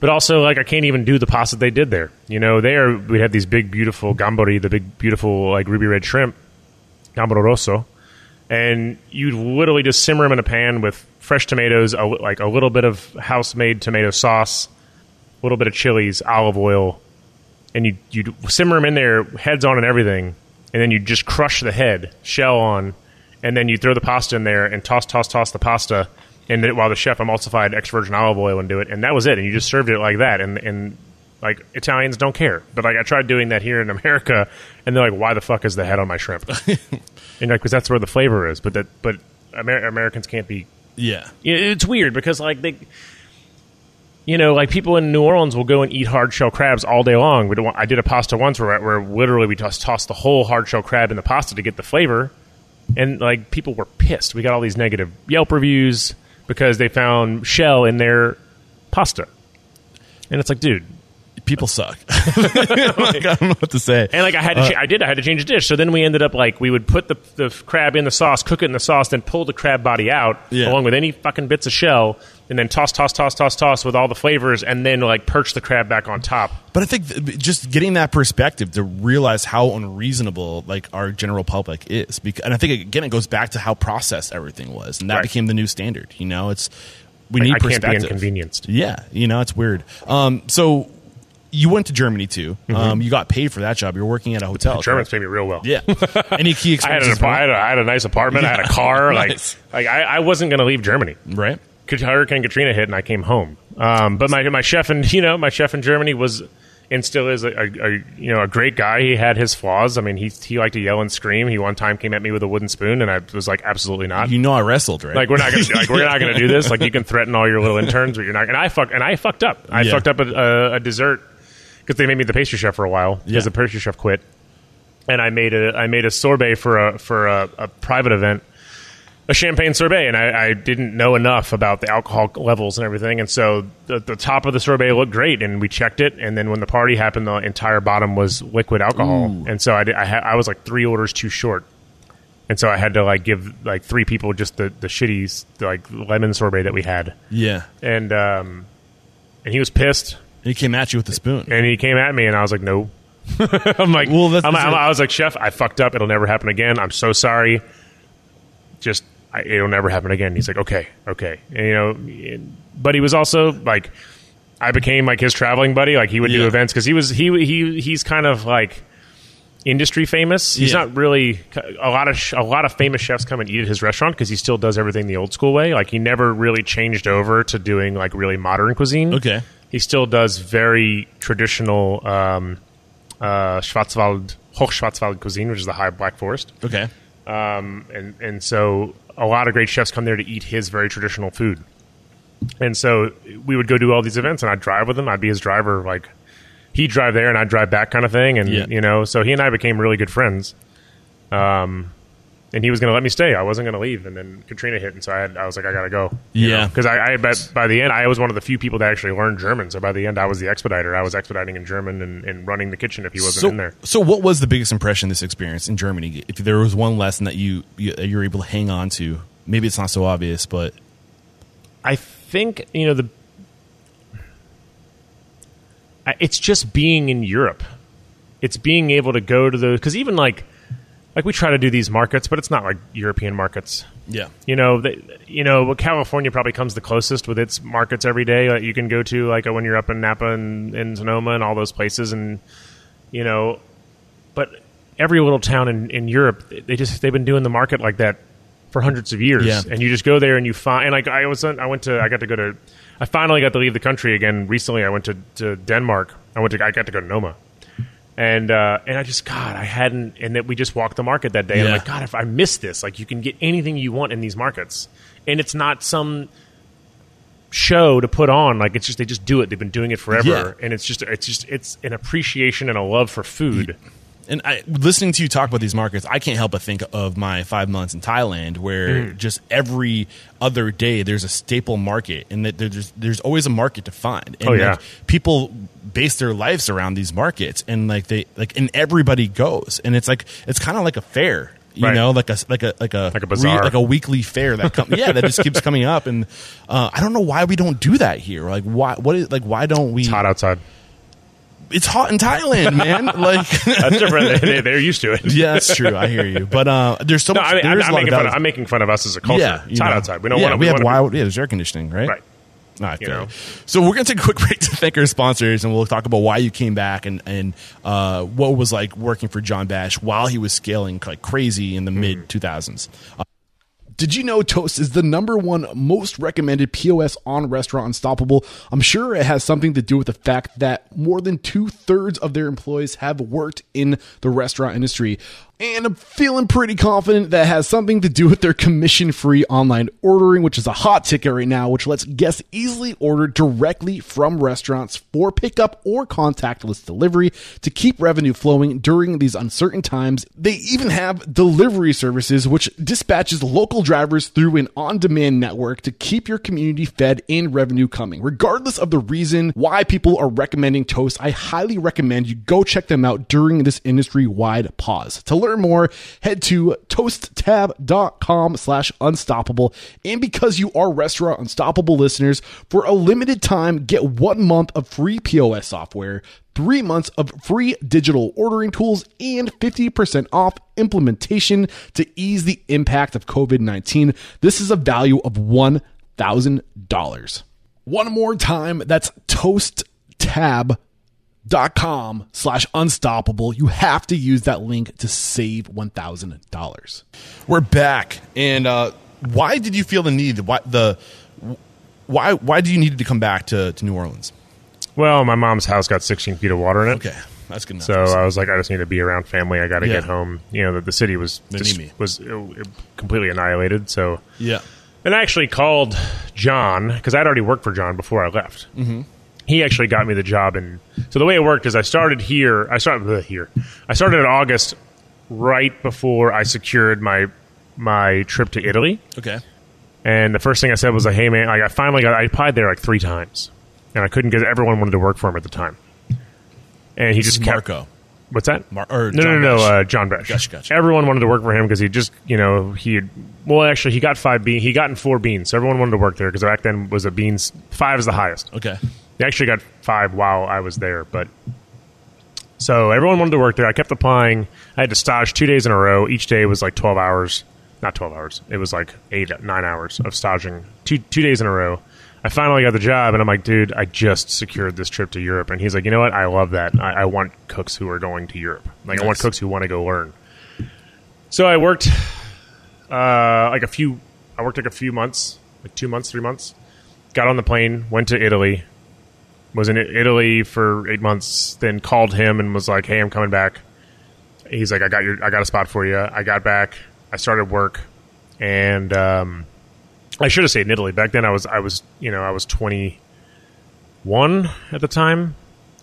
but also like I can't even do the pasta they did there. You know, there we had these big, beautiful gambori, the big, beautiful like ruby red shrimp, gambero rosso, and you'd literally just simmer them in a pan with fresh tomatoes, a, like a little bit of house made tomato sauce, a little bit of chilies, olive oil, and you you simmer them in there, heads on and everything, and then you just crush the head, shell on, and then you throw the pasta in there and toss, toss, toss the pasta, and while the chef emulsified extra virgin olive oil and do it, and that was it, and you just served it like that, and and like Italians don't care, but like I tried doing that here in America, and they're like, why the fuck is the head on my shrimp? and like because that's where the flavor is, but that but Amer- Americans can't be Yeah. it's weird because like they you know like people in new orleans will go and eat hard shell crabs all day long. We don't want, i did a pasta once where, where literally we just tossed the whole hard shell crab in the pasta to get the flavor. And like people were pissed. We got all these negative yelp reviews because they found shell in their pasta. And it's like dude People suck. Like, I don't know what to say. And like I had to, Uh, cha- I did, I had to change the dish. So then we ended up like we would put the the crab in the sauce, cook it in the sauce, then pull the crab body out Yeah. along with any fucking bits of shell, and then toss, toss, toss, toss, toss with all the flavors, and then like perch the crab back on top. But I think th- just getting that perspective to realize how unreasonable like our general public is, because, and I think again it goes back to how processed everything was, and that Right. became the new standard. You know, it's we Like, need I can't be inconvenienced. Yeah, you know, it's weird. Um, so you went to Germany too. Um, you got paid for that job. You're working at a hotel. Mm-hmm. Germans pay me real well. Yeah. Any key I had, an, experiences? I, had a, I had a nice apartment. I had a car. Nice. Like, like I, I wasn't going to leave Germany. right. Hurricane Katrina hit, and I came home. Um, but my my chef in you know my chef in Germany was and still is a, a, a you know a great guy. He had his flaws. I mean, he he liked to yell and scream. He one time came at me with a wooden spoon, and I was like, absolutely not. You know, I wrestled, right? like we're not gonna like we're not gonna do this. Like you can threaten all your little interns, but you're not. And I fucked and I fucked up. I Yeah. fucked up a, a, a dessert because they made me the pastry chef for a while because Yeah. the pastry chef quit, and I made a I made a sorbet for a for a, a private event, a champagne sorbet, and I, I didn't know enough about the alcohol levels and everything, and so the, the top of the sorbet looked great, and we checked it, and then when the party happened, the entire bottom was liquid alcohol, and so I did, I, ha- I was like three orders too short. And so I had to like give like three people just the the shitty like lemon sorbet that we had, yeah. and um, and he was pissed, He came at you with a spoon. and he came at me, and I was like, no. I'm like, Well, that's- I'm, that's I'm- I was like, chef, I fucked up. It'll never happen again. I'm so sorry. Just I, it'll never happen again. He's like, okay, okay, and, you know, but he was also like, I became like his traveling buddy. Like he would do events because he was he he he's kind of like industry famous. He's Yeah. not really a lot of sh- a lot of famous chefs come and eat at his restaurant because he still does everything the old school way. Like he never really changed over to doing like really modern cuisine. Okay. He still does very traditional um, uh, Schwarzwald Hochschwarzwald cuisine, which is the high black forest. Okay. Um, and and so a lot of great chefs come there to eat his very traditional food. And so we would go do all these events, and I'd drive with him. I'd be his driver, like he'd drive there and I'd drive back, kind of thing. And Yeah. you know, so he and I became really good friends. Um, and he was going to let me stay. I wasn't going to leave, and then Katrina hit, and so I had, I was like, I got to go. Yeah. because I, I by, by the end I was one of the few people that actually learned German. So by the end, I was the expediter. I was expediting in German and, and running the kitchen if he wasn't So, in there. so what was the biggest impression this experience in Germany? If there was one lesson that you, you you're able to hang on to, maybe it's not so obvious, but I think you know the. It's just being in Europe. It's being able to go to those because even like, like we try to do these markets, but it's not like European markets. yeah, You know, they, you know, California probably comes the closest with its markets every day. Like you can go to like when you're up in Napa and, and Sonoma and all those places, and you know, but every little town in, in Europe, they just they've been doing the market like that for hundreds of years. Yeah. And you just go there and you find and like I was I went to I got to go to I finally got to leave the country again recently. I went to, to Denmark. I went to I got to go to Noma. And uh, and I just God I hadn't and that we just walked the market that day and I'm like God if I missed this like you can get anything you want in these markets and it's not some show to put on. Like it's just they just do it. They've been doing it forever, Yeah. and it's just it's just it's an appreciation and a love for food. And I, listening to you talk about these markets, I can't help but think of my five months in Thailand, where Mm. just every other day there's a staple market, and that there's there's always a market to find. And Oh, yeah. like, people base their lives around these markets, and like they like, and everybody goes, and it's like it's kind of like a fair. You Right. know, like a like a like a Like a bazaar. like a weekly fair that comes. yeah, that just keeps coming up, and uh, I don't know why we don't do that here. Like why? What is like? Why don't we? It's hot outside. It's hot in Thailand, man. like That's different. they, they're used to it. yeah, that's true. I hear you. But uh, there's so No, much. I mean, I'm, there's I'm a lot making fun of. I'm making fun of us as a culture. Yeah, it's you hot know. outside. We don't yeah, want to. We have wanna wild. Yeah, there's air conditioning, right? Right. Right, You know. So we're gonna take a quick break to thank our sponsors, and we'll talk about why you came back and and uh, what was like working for John Besh while he was scaling like crazy in the Hmm. mid 2000s. Did you know Toast is the number one most recommended POS on Restaurant Unstoppable? I'm sure it has something to do with the fact that more than two thirds of their employees have worked in the restaurant industry. And I'm feeling pretty confident that has something to do with their commission free online ordering, which is a hot ticket right now, which lets guests easily order directly from restaurants for pickup or contactless delivery to keep revenue flowing during these uncertain times. They even have delivery services, which dispatches local drivers through an on demand network to keep your community fed and revenue coming. Regardless of the reason why people are recommending Toast, I highly recommend you go check them out during this industry wide pause. To learn more, head to toasttab.com slash unstoppable. And because you are Restaurant Unstoppable listeners, for a limited time, get one month of free POS software, three months of free digital ordering tools, and 50% off implementation to ease the impact of COVID 19. This is a value of $1,000. One more time, that's toasttab.com slash unstoppable. You have to use that link to save $1,000. We're back, and uh, why did you feel the need? Why the why why do you need to come back to, to New Orleans? Well, my mom's house got 16 feet of water in it. Okay, that's good enough. So I was like, I just need to be around family. I got to Yeah. get home. You know, the, the city was They just, need me. was uh, completely annihilated. So yeah, And I actually called John because I'd already worked for John before I left. Mm-hmm. He actually got me the job, and so the way it worked is I started here. I started here. I started in August, right before I secured my my trip to Italy. okay, And the first thing I said was like, "Hey man, like I finally got. I applied there like three times, and I couldn't get. Everyone wanted to work for him at the time, and he just kept, Marco. What's that? Mar- or no, John no, no, no. Uh, John Besh. Gotcha, gotcha. Everyone wanted to work for him because he just, you know, he had. Well, actually, he got five beans. He got in four beans. So everyone wanted to work there because back then was a beans. Five is the highest. Okay, He actually got five while I was there, but so everyone wanted to work there. I kept applying. I had to stage two days in a row. Each day was like twelve hours. Not twelve hours. It was like eight, nine hours of staging. Two two days in a row. I finally got the job, and I'm like, dude, I just secured this trip to Europe. And he's like, you know what? I love that. I, I want cooks who are going to Europe. Like, I want cooks who want to go learn. So I worked uh, like a few. I worked like a few months, like two months, three months. Got on the plane, went to Italy. Was in Italy for eight months. Then called him and was like, "Hey, I'm coming back." He's like, "I got your, I got a spot for you." I got back. I started work, and um, I should have stayed in Italy. Back then, I was, I was, you know, I was 21 at the time,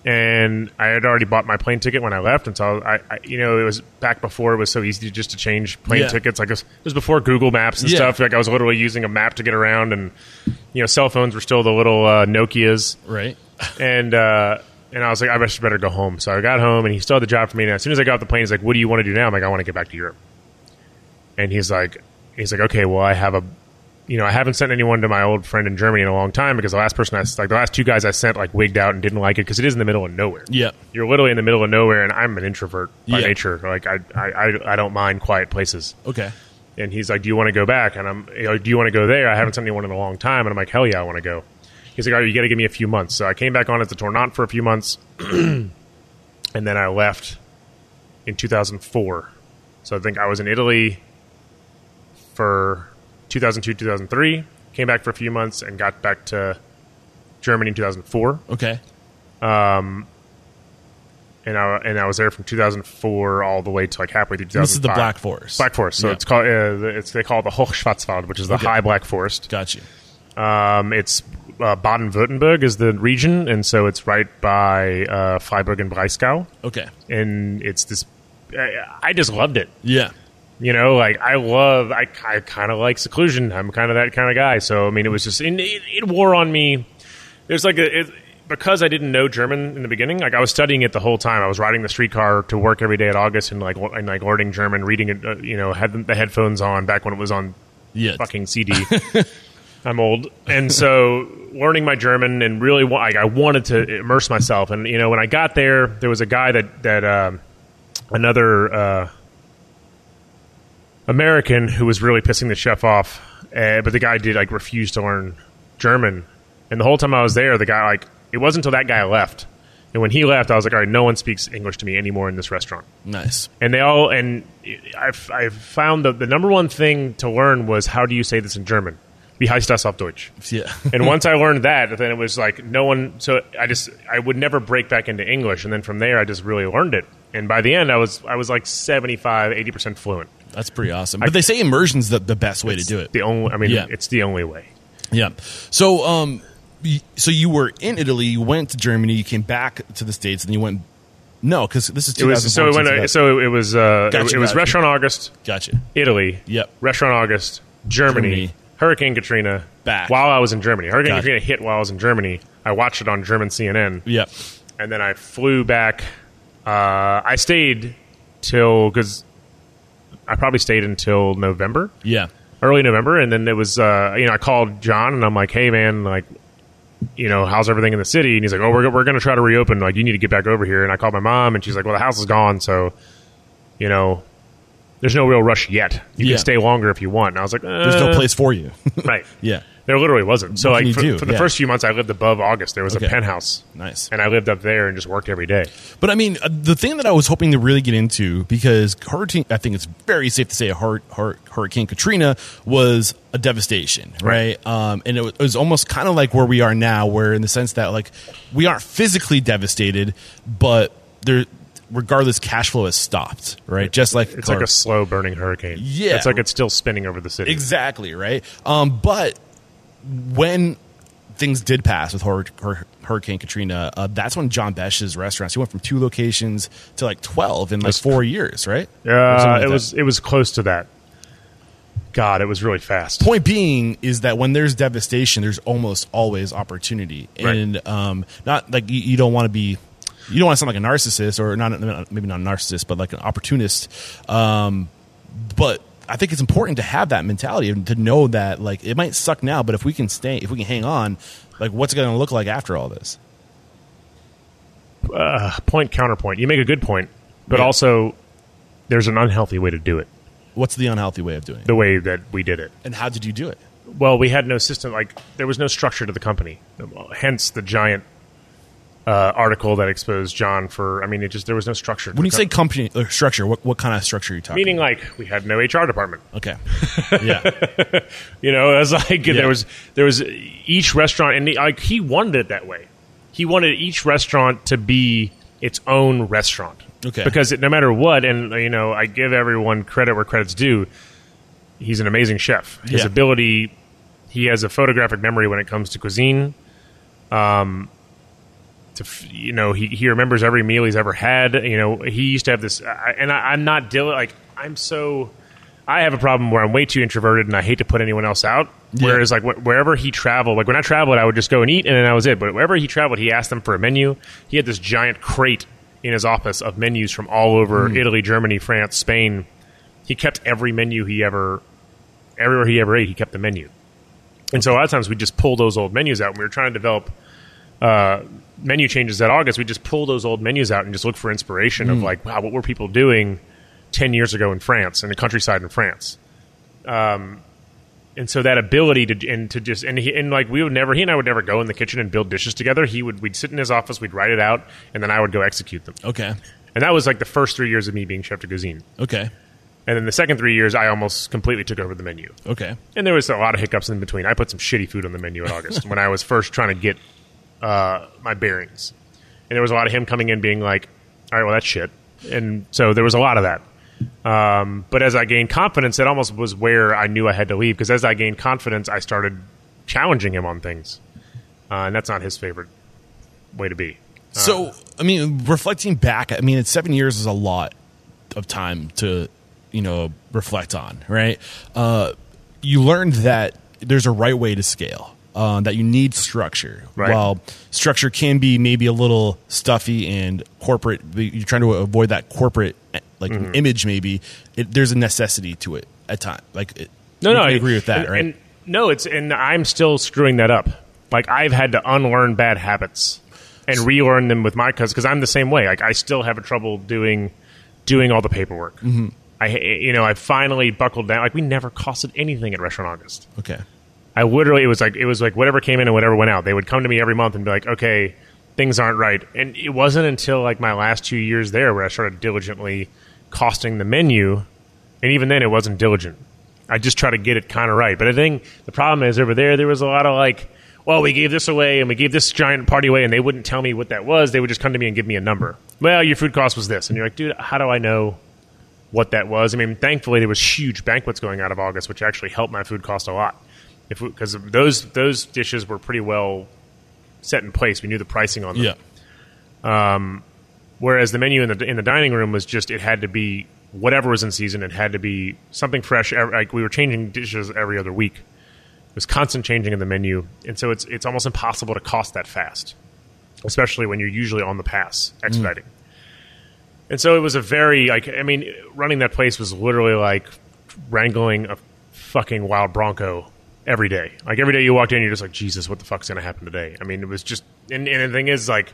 and I had already bought my plane ticket when I left. And so I, I you know, it was back before it was so easy just to change plane Yeah. tickets. Like it was, it was before Google Maps and Yeah. stuff. Like I was literally using a map to get around, and you know, cell phones were still the little uh, Nokia's right. And uh, and I was like, I just better go home. So I got home, and he still had the job for me. And as soon as I got off the plane, he's like, "What do you want to do now?" I'm like, "I want to get back to Europe." And he's like, he's like, "Okay, well, I have a, you know, I haven't sent anyone to my old friend in Germany in a long time because the last person I like the last two guys I sent like wigged out and didn't like it because it is in the middle of nowhere. Yeah. You're literally in the middle of nowhere, and I'm an introvert by Yeah. nature. Like I, I, I, I don't mind quiet places. Okay. And he's like, "Do you want to go back?" And I'm, you know, "Do you want to go there?" I haven't sent anyone in a long time, and I'm like, "Hell yeah, I want to go." He's like, "All right, you got to give me a few months." So I came back on as a tournant for a few months, and then I left in 2004. So I think I was in Italy for 2002, 2003. Came back for a few months and got back to Germany in 2004 Okay. Um, and I and I was there from 2004 all the way to like halfway through 2005. This is the Black Forest. Black Forest. So Yeah. it's called uh, the- it's they call it the Hochschwarzwald, which is the Okay. high Black Forest. Got you. Um, it's uh, Baden-Württemberg is the region, and so it's right by uh, Freiburg and Breisgau, Okay. and it's this. I, I just loved it. Yeah. You know, like I love, I, I kind of like seclusion. I'm kind of that kind of guy. So I mean, it was just it, it wore on me. There's like a it, because I didn't know German in the beginning. Like I was studying it the whole time. I was riding the streetcar to work every day at August and like and like learning German, reading it. Uh, you know, had the headphones on back when it was on Yeah. fucking CD. I'm old, and so learning my German and really like I wanted to immerse myself. And you know, when I got there, there was a guy that that um, another uh, American who was really pissing the chef off, uh, but the guy did like refuse to learn German. And the whole time I was there, the guy like it wasn't until that guy left. And when he left, I was like, all right, no one speaks English to me anymore in this restaurant Nice. and they all and I've, I've found that the number one thing to learn was how do you say this in German? Wie heißt das auf Deutsch? Yeah. And once I learned that, then it was like no one. So I just I would never break back into English, and then from there I just really learned it. And by the end, I was I was like 75, 80 percent fluent. That's pretty awesome. But they say immersion's the, the best way to do it. The only I mean, Yeah. it's the only way. Yeah. So, um, so you were in Italy, you went to Germany, you came back to the states, and you went. No, because this is It was so it 2014, went. that- So it was. Uh, Gotcha, it, it was. Restaurant August, gotcha. Italy. Yep. Restaurant August, Germany, Germany. Hurricane Katrina. Back. while I was in Germany. Hurricane Gotcha. Katrina hit while I was in Germany. I watched it on German CNN. Yep. and then I flew back. Uh, I stayed till because I probably stayed until November, Yeah. early November, and then it was uh, you know I called John and I'm like, hey man, like you know how's everything in the city? And he's like, oh we're we're gonna try to reopen. Like you need to get back over here. And I called my mom and she's like, well the house is gone, so you know. There's no real rush yet. You Yeah. can stay longer if you want. And I was like, There's no "Uh, place for you. Right. yeah. There literally wasn't. So What can like you for, do? for the Yeah. first few months, I lived above August. There was Okay. a penthouse, Nice. and I lived up there and just worked every day. But I mean, uh, the thing that I was hoping to really get into because hurricane, I think it's very safe to say, hur- hur- Hurricane Katrina was a devastation, right? Um, and it was, it was almost kind of like where we are now, where in the sense that like we aren't physically devastated, but there, regardless, cash flow has stopped, right? Just like It's like a slow burning hurricane. Yeah. It's like it's still spinning over the city. Exactly right. Um, but when things did pass with Hur- Hur- Hurricane Katrina, uh, that's when John Besh's restaurants he went from two locations to like twelve in like four years, right? Yeah, Uh, like it that. was it was close to that. God, it was really fast. Point being is that when there's devastation, there's almost always opportunity, Right. and um, not like you, you don't want to be. You don't want to sound like a narcissist, or not maybe not a narcissist, but like an opportunist. Um, but I think it's important to have that mentality and to know that like it might suck now, but if we can stay, if we can hang on, like what's it going to look like after all this? Point counterpoint. You make a good point, but Yeah. also there's an unhealthy way to do it. What's the unhealthy way of doing it? The way that we did it. And how did you do it? Well, we had no system. Like there was no structure to the company. Hence the giant uh, article that exposed John for. I mean, it just there was no structure. When you say company or structure, what, what kind of structure are you talking? meaning like we had no HR department. okay, yeah, You know, it was like Yeah. there was there was each restaurant, and he, like he wanted it that way. He wanted each restaurant to be its own restaurant. Okay. Because it, no matter what, and you know, I give everyone credit where credit's due. He's an amazing chef. His Yeah. ability, he has a photographic memory when it comes to cuisine. Um, to you know, he he remembers every meal he's ever had. You know, he used to have this, and I, I'm not dealing like I'm so. I have a problem where I'm way too introverted and I hate to put anyone else out. Yeah. Whereas, like wh- wherever he traveled, like when I traveled, I would just go and eat, and then that was it. But wherever he traveled, he asked them for a menu. He had this giant crate in his office of menus from all over Hmm. Italy, Germany, France, Spain. He kept every menu he ever, everywhere he ever ate, he kept the menu. And so a lot of times we just pull those old menus out. When we were trying to develop uh, menu changes that August, we just pull those old menus out and just look for inspiration of like, wow, what were people doing ten years ago in France, in the countryside in France? Um, and so that ability to and to just and he and like we would never he and I would never go in the kitchen and build dishes together. He would we'd sit in his office, we'd write it out, and then I would go execute them. okay, And that was like the first three years of me being chef de cuisine. okay, And then the second three years, I almost completely took over the menu. okay, And there was a lot of hiccups in between. I put some shitty food on the menu in August when I was first trying to get uh, my bearings. And there was a lot of him coming in being like, all right, well, that's shit. And so there was a lot of that. Um, but as I gained confidence, it almost was where I knew I had to leave because as I gained confidence, I started challenging him on things. uh, and that's not his favorite way to be. So, I mean, reflecting back, I mean, seven years is a lot of time to, you know, reflect on, right? Uh, you learned that there's a right way to scale. Uh, that you need structure. Right. While structure can be maybe a little stuffy and corporate, you're trying to avoid that corporate like Mm-hmm. image. Maybe it, there's a necessity to it at time. Like, it, No, no, I agree with that, and- right? And no, it's and I'm still screwing that up. Like I've had to unlearn bad habits and relearn them with my cuz because I'm the same way. Like I still have a trouble doing doing all the paperwork. Mm-hmm. I you know I finally buckled down. Like we never costed anything at Restaurant August. okay. I literally it was like it was like whatever came in and whatever went out. They would come to me every month and be like, okay, things aren't right. And it wasn't until like my last two years there where I started diligently costing the menu, and even then it wasn't diligent. I just try to get it kind of right. But I think the problem is over there there was a lot of like, well, we gave this away and we gave this giant party away, and they wouldn't tell me what that was. They would just come to me and give me a number. Well, your food cost was this, and you're like, dude, how do I know? What that was? I mean, thankfully there was huge banquets going out of August, which actually helped my food cost a lot if because those those dishes were pretty well set in place. We knew the pricing on them. Yeah. Um, whereas the menu in the in the dining room was just it had to be whatever was in season. It had to be something fresh. Like we were changing dishes every other week. It was constant changing in the menu, and so it's it's almost impossible to cost that fast, especially when you're usually on the pass expediting. Mm. And so it was a very like I mean, running that place was literally like wrangling a fucking wild bronco every day. Like every day you walked in, you're just like, Jesus, what the fuck's going to happen today? I mean, it was just, and, and the thing is, like,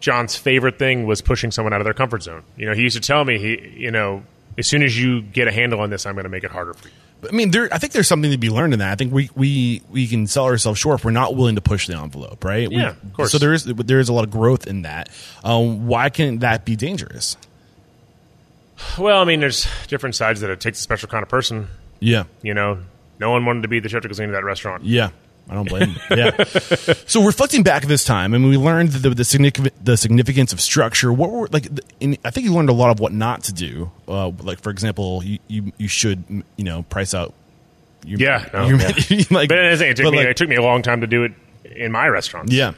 John's favorite thing was pushing someone out of their comfort zone. You know, he used to tell me, he, you know, as soon as you get a handle on this, I'm going to make it harder for you. I mean, there. I think there's something to be learned in that. I think we we we can sell ourselves short if we're not willing to push the envelope, right? We- Yeah, of course. So there is there is a lot of growth in that. Um, why can that be dangerous? Well, I mean, there's different sides that it takes a special kind of person. Yeah, You know, no one wanted to be the chef de cuisine of that restaurant. yeah. I don't blame. them. Yeah. so reflecting back this time, I mean, we learned the, the the significance of structure. What were like? In, I think you learned a lot of what not to do. Uh, like for example, you, you you should you know price out. Your, Yeah, no, your yeah. like, But it, it took but, me like- it took me a long time to do it in my restaurants. Yeah.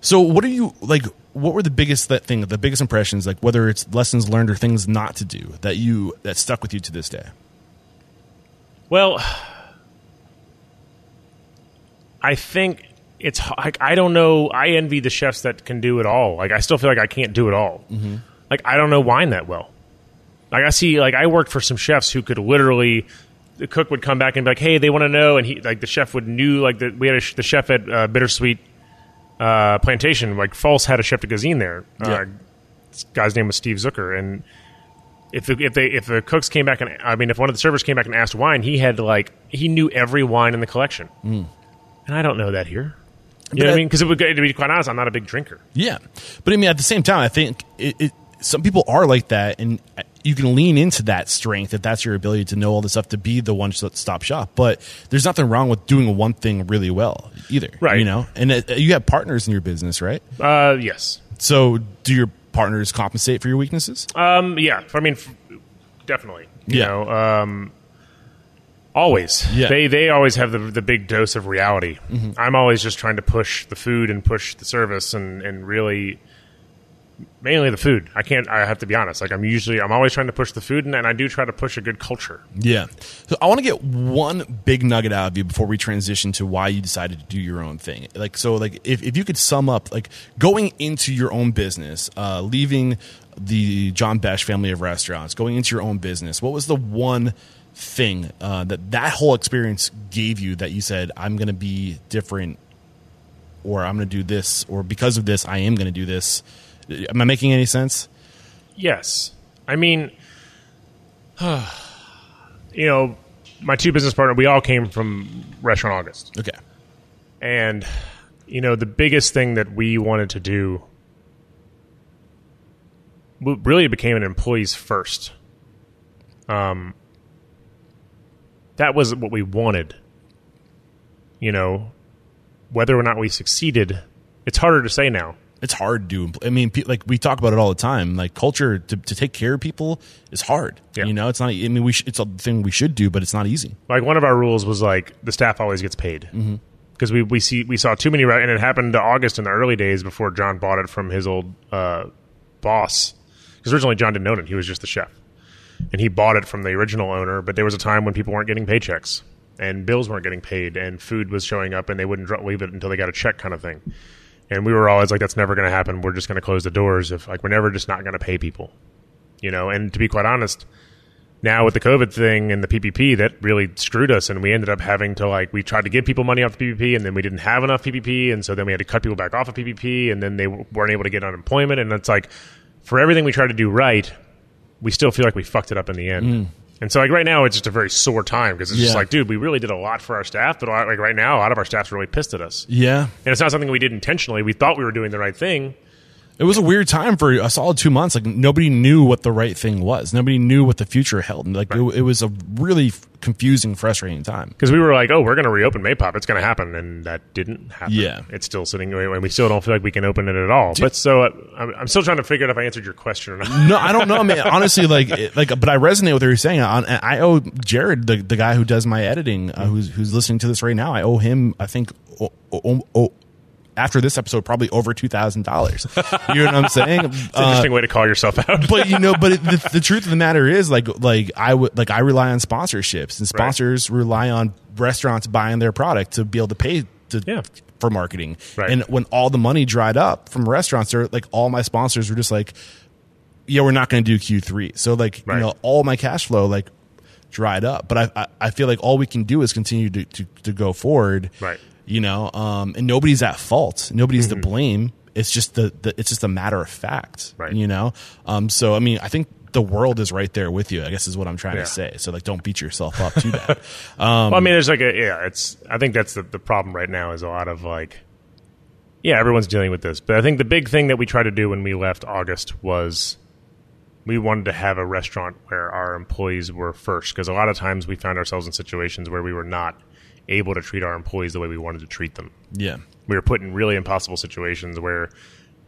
So, what are you like? What were the biggest that thing, the biggest impressions, like whether it's lessons learned or things not to do that you that stuck with you to this day? Well, I think it's like I don't know. I envy the chefs that can do it all. Like I still feel like I can't do it all. Mm-hmm. Like I don't know wine that well. Like I see, like I worked for some chefs who could literally. The cook would come back and be like, "Hey, they want to know," and he like the chef would knew like the, we had a, sh- the chef at uh, Bittersweet uh, Plantation. Like Folse had a chef de cuisine there. Uh, Yeah. this guy's name was Steve Zucker, and if the, if they if the cooks came back and I mean if one of the servers came back and asked wine, he had like he knew every wine in the collection, and I don't know that here. You know what I- I mean? Because it would to be quite honest, I'm not a big drinker. Yeah, but I mean, at the same time, I think it, it, some people are like that, and you can lean into that strength if that's your ability to know all this stuff to be the one stop shop. But there's nothing wrong with doing one thing really well either, Right. You know, and uh you have partners in your business, right? Uh, yes, So, do your partners compensate for your weaknesses? um, yeah. I mean, f- definitely. You Yeah. know, um, always. Yeah. They they always have the the big dose of reality. I'm always just trying to push the food and push the service and and really. Mainly the food. I can't. I have to be honest. Like I'm usually, I'm always trying to push the food, and, and I do try to push a good culture. Yeah. So I want to get one big nugget out of you before we transition to why you decided to do your own thing. Like, so, like, if, if you could sum up, like, going into your own business, uh, leaving the John Besh family of restaurants, going into your own business, what was the one thing uh, that that whole experience gave you that you said, I'm going to be different, or I'm going to do this, or because of this, I am going to do this? Am I making any sense? Yes. I mean, you know, my two business partner, we all came from Restaurant August. Okay. And, you know, the biggest thing that we wanted to do really became an employees first. Um, that was what we wanted. You know, whether or not we succeeded, it's harder to say now. it's hard to. I mean, like we talk about it all the time. Like culture to, to take care of people is hard. Yeah. You know, it's not. I mean, we sh- it's a thing we should do, but it's not easy. Like one of our rules was like the staff always gets paid. because we we see we saw too many right and it happened to August in the early days before John bought it from his old uh, boss. Because originally John didn't own it; he was just the chef, and he bought it from the original owner. But there was a time when people weren't getting paychecks and bills weren't getting paid, and food was showing up, and they wouldn't leave it until they got a check, kind of thing. And we were always like, "That's never going to happen. We're just going to close the doors if like we're never just not going to pay people." You know, and to be quite honest, now with the COVID thing and the PPP, that really screwed us, and we ended up having to like we tried to give people money off the PPP, and then we didn't have enough PPP, and so then we had to cut people back off of PPP, and then they weren't able to get unemployment, and it's like for everything we tried to do right, we still feel like we fucked it up in the end. Mm. And so like right now, it's just a very sore time because it's just like, dude, we really did a lot for our staff, but like right now, a lot of our staff's really pissed at us. Yeah. And it's not something we did intentionally. We thought we were doing the right thing. It was a weird time for a solid two months. Like nobody knew what the right thing was. Nobody knew what the future held. And, Like it, it was a really f- confusing, frustrating time. because we were like, "Oh, we're going to reopen Maypop. It's going to happen," and that didn't happen. Yeah. it's still sitting, and we still don't feel like we can open it at all. but so uh, I'm, I'm still trying to figure out if I answered your question or not. No, I don't know, man. Honestly, like, it- like, but I resonate with what you're saying. I, I owe Jared, the, the guy who does my editing, uh, who's who's listening to this right now. I owe him, I think, after this episode, probably over two thousand dollars. You know what I'm saying? It's an interesting uh, way to call yourself out. but you know, but it, the, the truth of the matter is, like, like I would, like, I rely on sponsorships, and sponsors rely on restaurants buying their product to be able to pay to Yeah. for marketing. Right. And when all the money dried up from restaurants, they're like, all my sponsors were just like, yeah, we're not going to do Q three. So like, Right. you know, all my cash flow like dried up. But I, I, I feel like all we can do is continue to, to, to go forward. Right. You know, um, and nobody's at fault. Nobody's Mm-hmm. to blame. It's just the, the it's just a matter of fact. Right. You know? Um, so I mean, I think the world is right there with you, I guess is what I'm trying Yeah. to say. So like don't beat yourself up too bad. Um, well, I mean, there's like a yeah. It's I think that's the, the problem right now is a lot of like yeah, everyone's dealing with this, but I think the big thing that we tried to do when we left August was we wanted to have a restaurant where our employees were first because a lot of times we found ourselves in situations where we were not able to treat our employees the way we wanted to treat them. yeah. we were put in really impossible situations where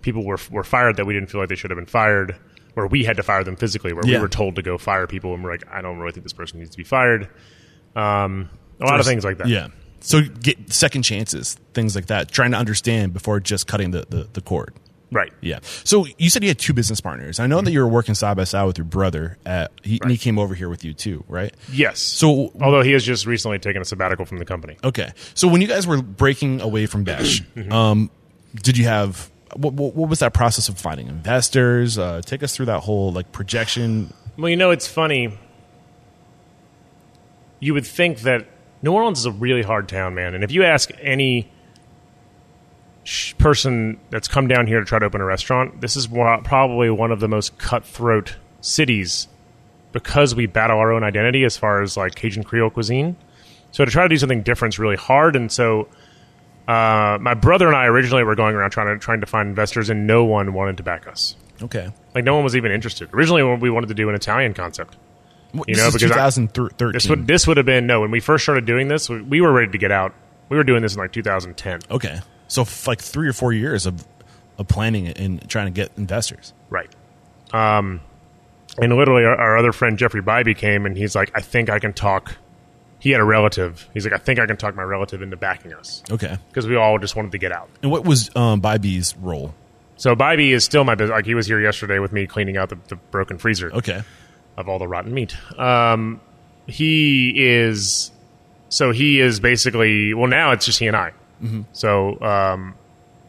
people were were fired that we didn't feel like they should have been fired, where we had to fire them physically, where Yeah. we were told to go fire people, and we're like, I don't really think this person needs to be fired. Um, a lot of things like that. Yeah. So get second chances, things like that, trying to understand before just cutting the, the, the cord. Right. Yeah. So you said you had two business partners. I know Mm-hmm. that you were working side by side with your brother. At, he, and he came over here with you too, right? Yes. So although he has just recently taken a sabbatical from the company, okay. So when you guys were breaking away from Besh, Mm-hmm. um, did you have what, what, what was that process of finding investors? Uh, take us through that whole like projection. Well, you know, it's funny. You would think that New Orleans is a really hard town, man. And if you ask any person that's come down here to try to open a restaurant, this is wa- probably one of the most cutthroat cities because we battle our own identity as far as like Cajun Creole cuisine. So to try to do something different is really hard. And so uh, my brother and I originally were going around trying to trying to find investors, and no one wanted to back us. Okay. Like no one was even interested. Originally, we wanted to do an Italian concept. You know, this is because I- 2013. This would this would have been no when we first started doing this. We, we were ready to get out. We were doing this in like 2010, okay. So f- like three or four years of, of planning and trying to get investors. right? Um, and literally, our, our other friend Jeffrey Bybee came and he's like, "I think I can talk." He had a relative. He's like, "I think I can talk my relative into backing us," Okay. because we all just wanted to get out. And what was um, Bybee's role? So Bybee is still my business. Like he was here yesterday with me cleaning out the, the broken freezer. Okay. of all the rotten meat. Um, he is so he is basically well now it's just he and I. So um,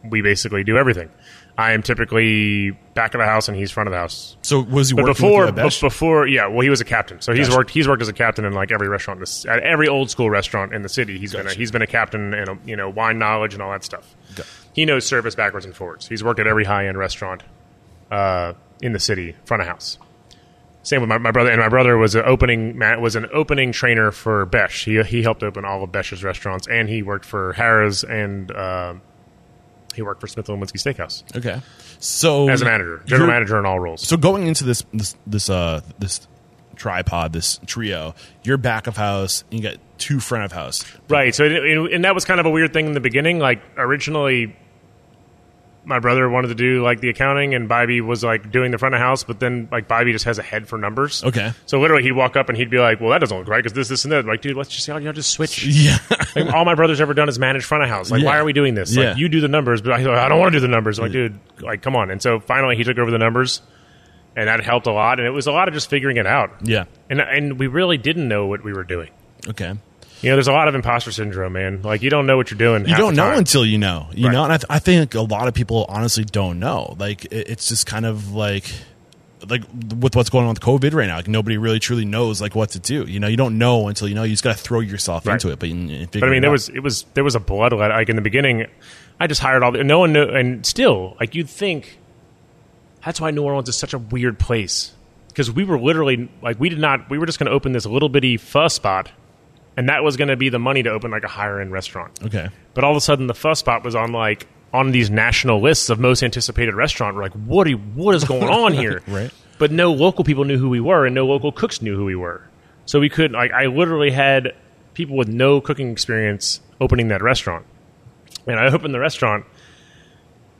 we basically do everything. I am typically back of the house and he's front of the house. So was he But before, with you at Besh? but before, yeah, well, he was a captain, so he's Gotcha. worked. He's worked as a captain in like every restaurant, in this, at every old school restaurant in the city. He's been a, he's been a captain and a, you know wine knowledge and all that stuff. Got- He knows service backwards and forwards. He's worked at every high end restaurant uh, in the city, front of house. Same with my, my brother, and my brother was an opening was an opening trainer for Besh. He he helped open all of Besh's restaurants, and he worked for Harrah's and uh, he worked for Smith and Wollensky Steakhouse okay. So as a manager, general manager in all roles. So going into this this this uh this tripod, this trio, you're back of house, and you got two front of house. Right. So, it, it- and that was kind of a weird thing in the beginning. Like originally, my brother wanted to do like the accounting, and Bybee was like doing the front of house. But then like Bybee just has a head for numbers. Okay. So literally, he'd walk up and he'd be like, "Well, that doesn't look right because this, this, and that." Like, dude, let's just you know, just switch. Yeah. Like, all my brother's ever done is manage front of house. Like, why are we doing this? Yeah. Like, you do the numbers, but I, I don't want to do the numbers. I'm like, dude, like, come on. And so finally, he took over the numbers, and that helped a lot. And it was a lot of just figuring it out. yeah. And and we really didn't know what we were doing. Okay. You know, there's a lot of imposter syndrome, man. Like, you don't know what you're doing. You don't know until you know. You Right. know, and I, th- I think a lot of people honestly don't know. Like it, it's just kind of like like with what's going on with COVID right now. Like nobody really truly knows like what to do. You know, you don't know until you know. You just got to throw yourself Right. into it. But, you, But I mean, there was it was there was a bloodlet. Like in the beginning, I just hired all the no one knew, and still, like you'd think that's why New Orleans is such a weird place because we were literally like we did not we were just going to open this little bitty pho spot, and that was going to be the money to open like a higher end restaurant. okay. But all of a sudden, the fuss spot was on like on these national lists of most anticipated restaurant. We're like, what are you, what is going on here? Right. But no local people knew who we were, and no local cooks knew who we were. So we couldn't. like I literally had people with no cooking experience opening that restaurant, and I opened the restaurant.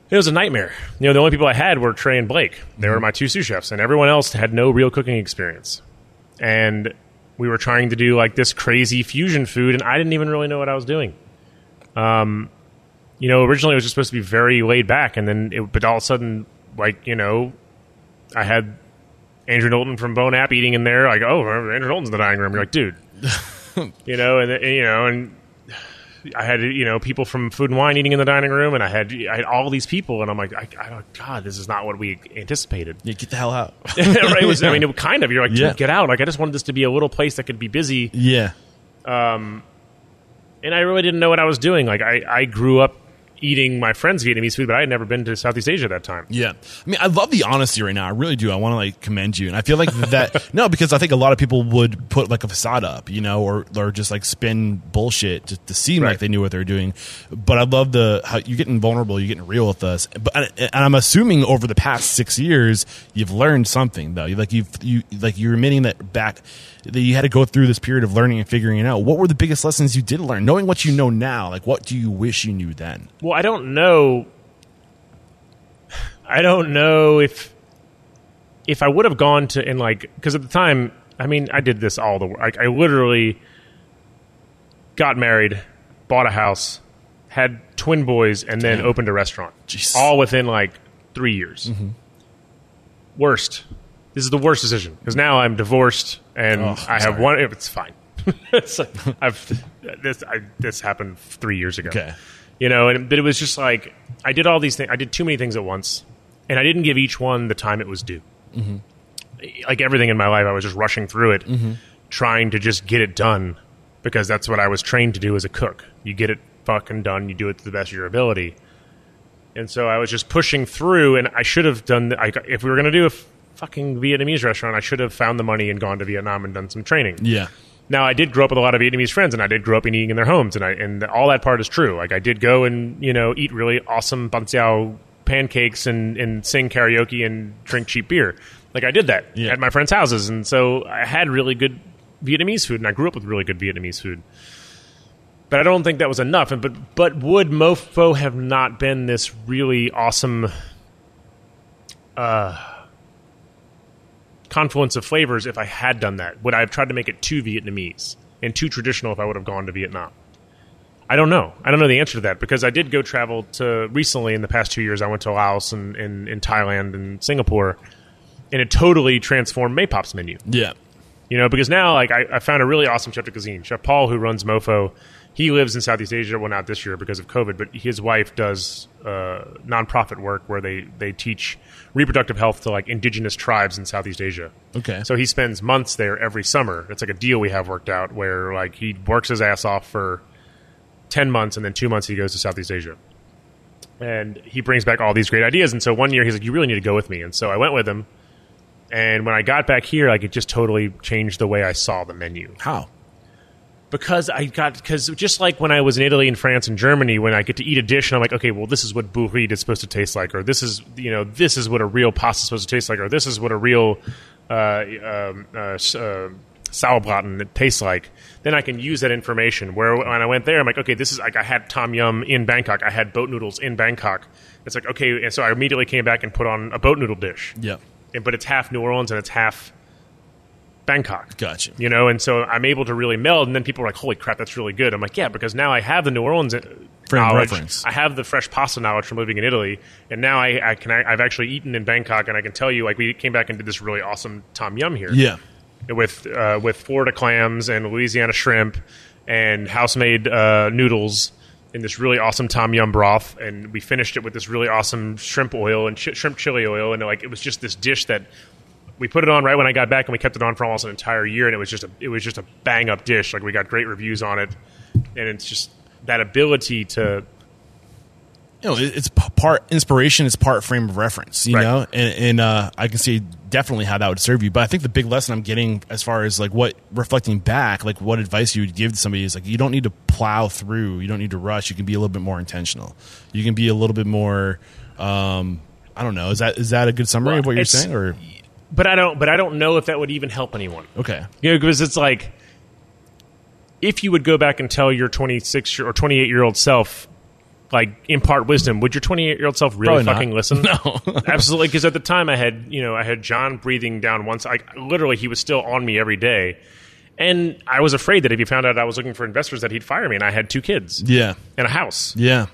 It was a nightmare. You know, the only people I had were Trey and Blake. They were mm-hmm. my two sous chefs, and everyone else had no real cooking experience. And we were trying to do like this crazy fusion food, and I didn't even really know what I was doing um, you know, originally it was just supposed to be very laid back, and then, it, but all of a sudden, like you know, I had Andrew Knowlton from Bon Appétit in there, like, oh, Andrew Knowlton's in the dining room. You're like, dude, you know, and, and, you know, and I had you know people from Food and Wine eating in the dining room, and I had I had all these people, and I'm like, I, I, God, this is not what we anticipated. Yeah, get the hell out. right? It was, I mean, it kind of. You're like, Yeah. get out. Like, I just wanted this to be a little place that could be busy yeah. Um, and I really didn't know what I was doing. Like I, I grew up eating my friends' Vietnamese food, but I had never been to Southeast Asia at that time. Yeah. I mean, I love the honesty right now. I really do. I want to like commend you. And I feel like that, no, because I think a lot of people would put like a facade up, you know, or, or just like spin bullshit to, to seem Right. like they knew what they're doing. But I love the, how you're getting vulnerable, you're getting real with us. But, and, and I'm assuming over the past six years, you've learned something though. You Like you've, you, like you're admitting that back, that you had to go through this period of learning and figuring it out. What were the biggest lessons you did learn? Knowing what you know now, like what do you wish you knew then? Well, I don't know. I don't know if if I would have gone to and like because at the time, I mean, I did this all the like I literally got married, bought a house, had twin boys, and then Damn. opened a restaurant. Jeez. All within like three years. Mm-hmm. Worst. This is the worst decision because now I'm divorced and Oh, I have sorry. one. It's fine. it's like, I've this I, this happened three years ago Okay. you know and but it was just like i did all these things i did too many things at once and i didn't give each one the time it was due mm-hmm. like everything in my life i was just rushing through it mm-hmm. trying to just get it done because that's what i was trained to do as a cook you get it fucking done you do it to the best of your ability and so i was just pushing through and i should have done I, if we were going to do a fucking vietnamese restaurant i should have found the money and gone to vietnam and done some training Yeah. now, I did grow up with a lot of Vietnamese friends, and I did grow up in eating in their homes, and I and all that part is true. Like I did go and you know eat really awesome banh xeo pancakes and and sing karaoke and drink cheap beer. Like I did that Yeah. at my friends' houses, and so I had really good Vietnamese food, and I grew up with really good Vietnamese food. But I don't think that was enough. And but but would MoPho have not been this really awesome uh, confluence of flavors if I had done that? Would I have tried to make it too Vietnamese and too traditional if I would have gone to Vietnam? I don't know. I don't know the answer to that because I did go travel to recently in the past two years. I went to Laos and in, Thailand and Singapore, and it totally transformed Maypop's menu. Yeah. You know, because now like I, I found a really awesome chef de cuisine, Chef Paul, who runs MoPho. He lives in Southeast Asia. Well, not this year because of COVID, but his wife does uh, nonprofit work where they they teach reproductive health to like indigenous tribes in Southeast Asia. Okay. So he spends months there every summer. It's like a deal we have worked out where like he works his ass off for ten months and then two months he goes to Southeast Asia. And he brings back all these great ideas. And so one year he's like, "You really need to go with me." And so I went with him. And when I got back here, like it just totally changed the way I saw the menu How? Because I got because just like when I was in Italy and France and Germany, when I get to eat a dish and I'm like, okay, well, this is what bourride is supposed to taste like, or this is you know this is what a real pasta is supposed to taste like, or this is what a real uh, um, uh, uh, sauerbraten tastes like, then I can use that information. Where when I went there, I'm like, okay, this is like I had tom yum in Bangkok, I had boat noodles in Bangkok. It's like okay, and so I immediately came back and put on a boat noodle dish. Yeah. And- but it's half New Orleans and it's half Bangkok. Gotcha. You know, and so I'm able to really meld, and then people are like, "Holy crap, that's really good!" I'm like, "Yeah," because now I have the New Orleans uh, Frame knowledge. reference. I have the fresh pasta knowledge from living in Italy, and now I, I can I, I've actually eaten in Bangkok, and I can tell you, like, we came back and did this really awesome tom yum here Yeah. with uh, with Florida clams and Louisiana shrimp and house made uh, noodles in this really awesome tom yum broth, and we finished it with this really awesome shrimp oil and ch- shrimp chili oil, and like it was just this dish that we put it on right when I got back, and we kept it on for almost an entire year, and it was just a it was just a bang up dish. Like we got great reviews on it, and it's just that ability to you know, it's part inspiration, it's part frame of reference, you Right. know, and, and uh, I can see definitely how that would serve you. But I think the big lesson I'm getting as far as like what reflecting back, like what advice you would give to somebody is like you don't need to plow through, you don't need to rush. You can be a little bit more intentional. You can be a little bit more. Um, I don't know. Is that is that a good summary Well, of what you're saying? Or but I don't but I don't know if that would even help anyone. okay, You know, because it's like if you would go back and tell your 26 or 28 year old self, like impart wisdom, would your 28 year old self really Probably not. fucking listen? No. absolutely. Because at the time, I had you know I had John breathing down once. I literally he was still on me every day, and I was afraid that if he found out I was looking for investors, that he'd fire me. And I had two kids yeah, and a house, yeah.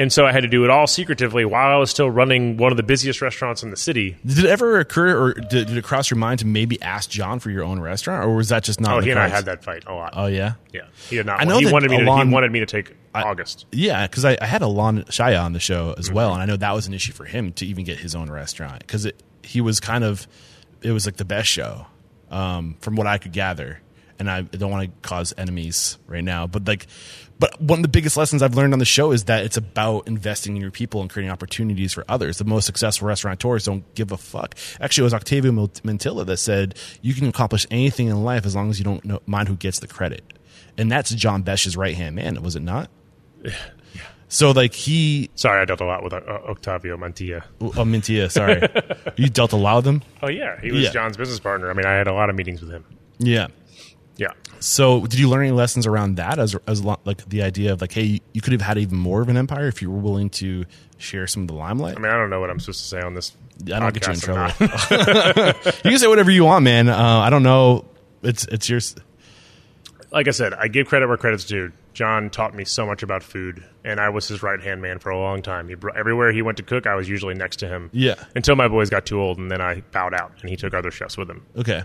And so I had to do it all secretively while I was still running one of the busiest restaurants in the city. Did it ever occur, or did, did it cross your mind to maybe ask John for your own restaurant, or was that just not? Oh, he and I had that fight a lot. Oh yeah, yeah, he did not. I know he wanted me. To, he wanted me to take August. Yeah, because I, I had Alon Shaya on the show Mm-hmm. as well, and I know that was an issue for him to even get his own restaurant because he was kind of it was like the best show um, from what I could gather, and I don't want to cause enemies right now, but like, but one of the biggest lessons I've learned on the show is that it's about investing in your people and creating opportunities for others. The most successful restaurateurs don't give a fuck. Actually, it was Octavio Mantilla that said you can accomplish anything in life as long as you don't know, mind who gets the credit, and that's John Besh's right hand man, was it not? Yeah. So like he, Sorry, I dealt a lot with uh, Octavio Mantilla. oh Mintia, sorry, you dealt a lot with him. Oh yeah, he was Yeah. John's business partner. I mean, I had a lot of meetings with him. Yeah. Yeah. So did you learn any lessons around that as as like the idea of like, hey, you could have had even more of an empire if you were willing to share some of the limelight? I mean, I don't know what I'm supposed to say on this. I don't get you in trouble. you can say whatever you want, man. Uh, I don't know. It's it's yours. like I said, I give credit where credit's due. John taught me so much about food, and I was his right hand man for a long time. He br- everywhere he went to cook, I was usually next to him. Yeah. Until my boys got too old, and then I bowed out, and he took other chefs with him. Okay.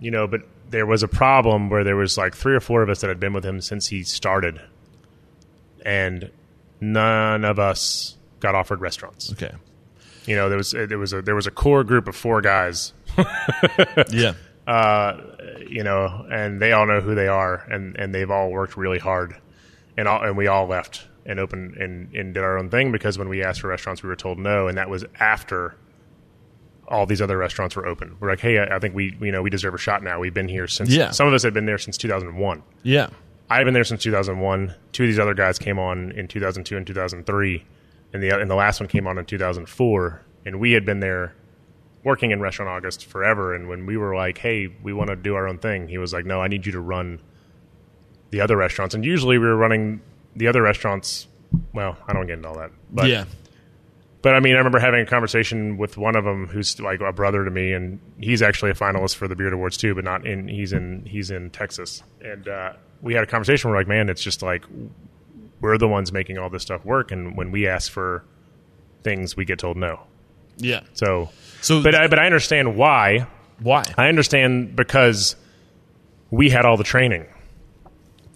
You know, but there was a problem where there was like three or four of us that had been with him since he started, and none of us got offered restaurants. Okay. You know, there was there was a there was a core group of four guys Yeah. Uh, you know, and they all know who they are, and, and they've all worked really hard, and all, and we all left and opened and, and did our own thing because when we asked for restaurants, we were told no, and that was after all these other restaurants were open. We're like, hey, I, I think we you know we deserve a shot now. We've been here since Yeah. some of us had been there since 2001. Yeah. I've been there since 2001. Two of these other guys came on in 2002 and 2003, and the and the last one came on in 2004. And we had been there working in Restaurant August forever. And when we were like, "Hey, we want to do our own thing," he was like, "No, I need you to run the other restaurants." And usually we were running the other restaurants. Well, I don't get into all that, but yeah. But I mean, I remember having a conversation with one of them who's like a brother to me, and he's actually a finalist for the Beard Awards too, but not in. He's in. He's in Texas, and uh, we had a conversation. We're like, man, it's just like we're the ones making all this stuff work, and when we ask for things, we get told no. Yeah. So, So but I but I understand why. why? I understand because we had all the training.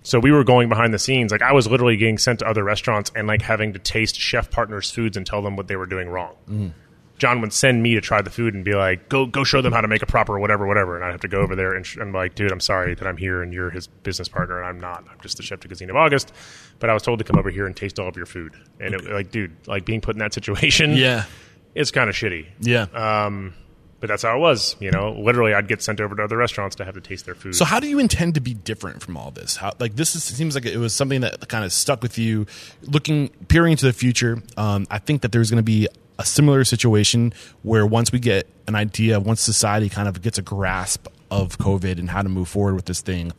So we were going behind the scenes. Like I was literally getting sent to other restaurants and like having to taste chef partners' foods and tell them what they were doing wrong. Mm-hmm. John would send me to try the food and be like, "Go, go, show them how to make a proper whatever, whatever." And I'd have to go over there and, sh- and like, "Dude, I'm sorry that I'm here and you're his business partner and I'm not. I'm just the chef de cuisine of August." But I was told to come over here and taste all of your food, and it, like, dude, like being put in that situation, Yeah. it's kind of shitty. Yeah. Um, But that's how it was, you know. Literally, I'd get sent over to other restaurants to have to taste their food. So how do you intend to be different from all this? How like this is, seems like it was something that kind of stuck with you, looking peering into the future. Um, I think that there's going to be a similar situation where once we get an idea, once society kind of gets a grasp of COVID and how to move forward with this thing,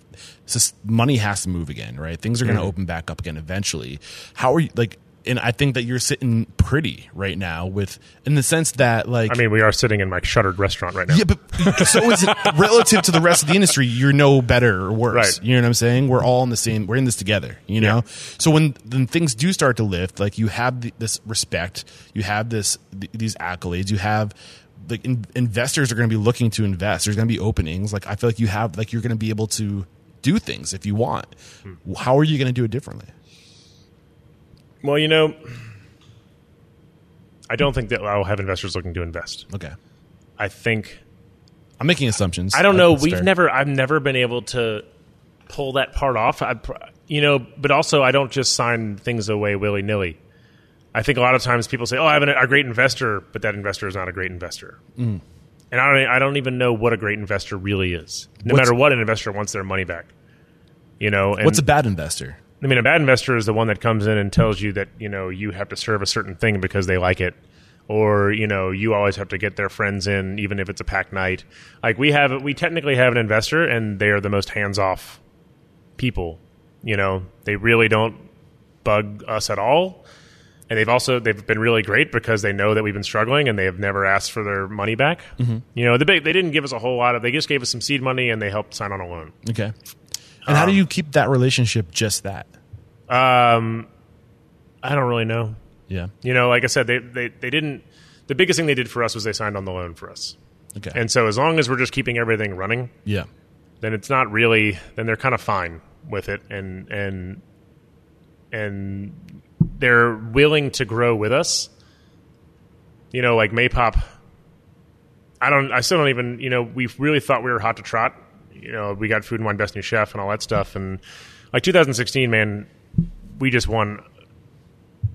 money has to move again, right? Things are going to Mm-hmm. open back up again eventually. How are you like? And I think that you're sitting pretty right now with, in the sense that like, I mean, we are sitting in my shuttered restaurant right now. yeah, but so is it relative to the rest of the industry? You're no better or worse. Right. You know what I'm saying? We're all in the same. We're in this together. You know. Yeah. So when when things do start to lift, like you have the, this respect, you have this th- these accolades, you have like in, investors are going to be looking to invest. There's going to be openings. Like I feel like you have like you're going to be able to do things if you want. Hmm. How are you going to do it differently? Well, you know, I don't think that I'll have investors looking to invest. Okay. I think I'm making assumptions. I don't know. We've never. I've never been able to pull that part off. I, you know, but also I don't just sign things away willy nilly. I think a lot of times people say, "Oh, I have an, a great investor," but that investor is not a great investor. Mm. And I don't. I don't even know what a great investor really is. No What's- matter what, an investor wants their money back. You know, and What's a bad investor? I mean, a bad investor is the one that comes in and tells you that you know you have to serve a certain thing because they like it, or you know you always have to get their friends in, even if it's a packed night. Like we have, we technically have an investor, and they are the most hands off people. You know, they really don't bug us at all, and they've also they've been really great because they know that we've been struggling, and they have never asked for their money back. Mm-hmm. You know, the big, they didn't give us a whole lot of. They just gave us some seed money, and they helped sign on a loan. Okay. And how do you keep that relationship just that? Um, I don't really know. Yeah. You know, like I said, they, they, they didn't. The biggest thing they did for us was they signed on the loan for us. Okay. And so as long as we're just keeping everything running, yeah. then it's not really. Then they're kind of fine with it, and and and they're willing to grow with us. You know, like Maypop. I don't. I still don't even. You know, we really thought we were hot to trot. You know, we got Food and Wine Best New Chef and all that stuff, and like 2016, man, we just won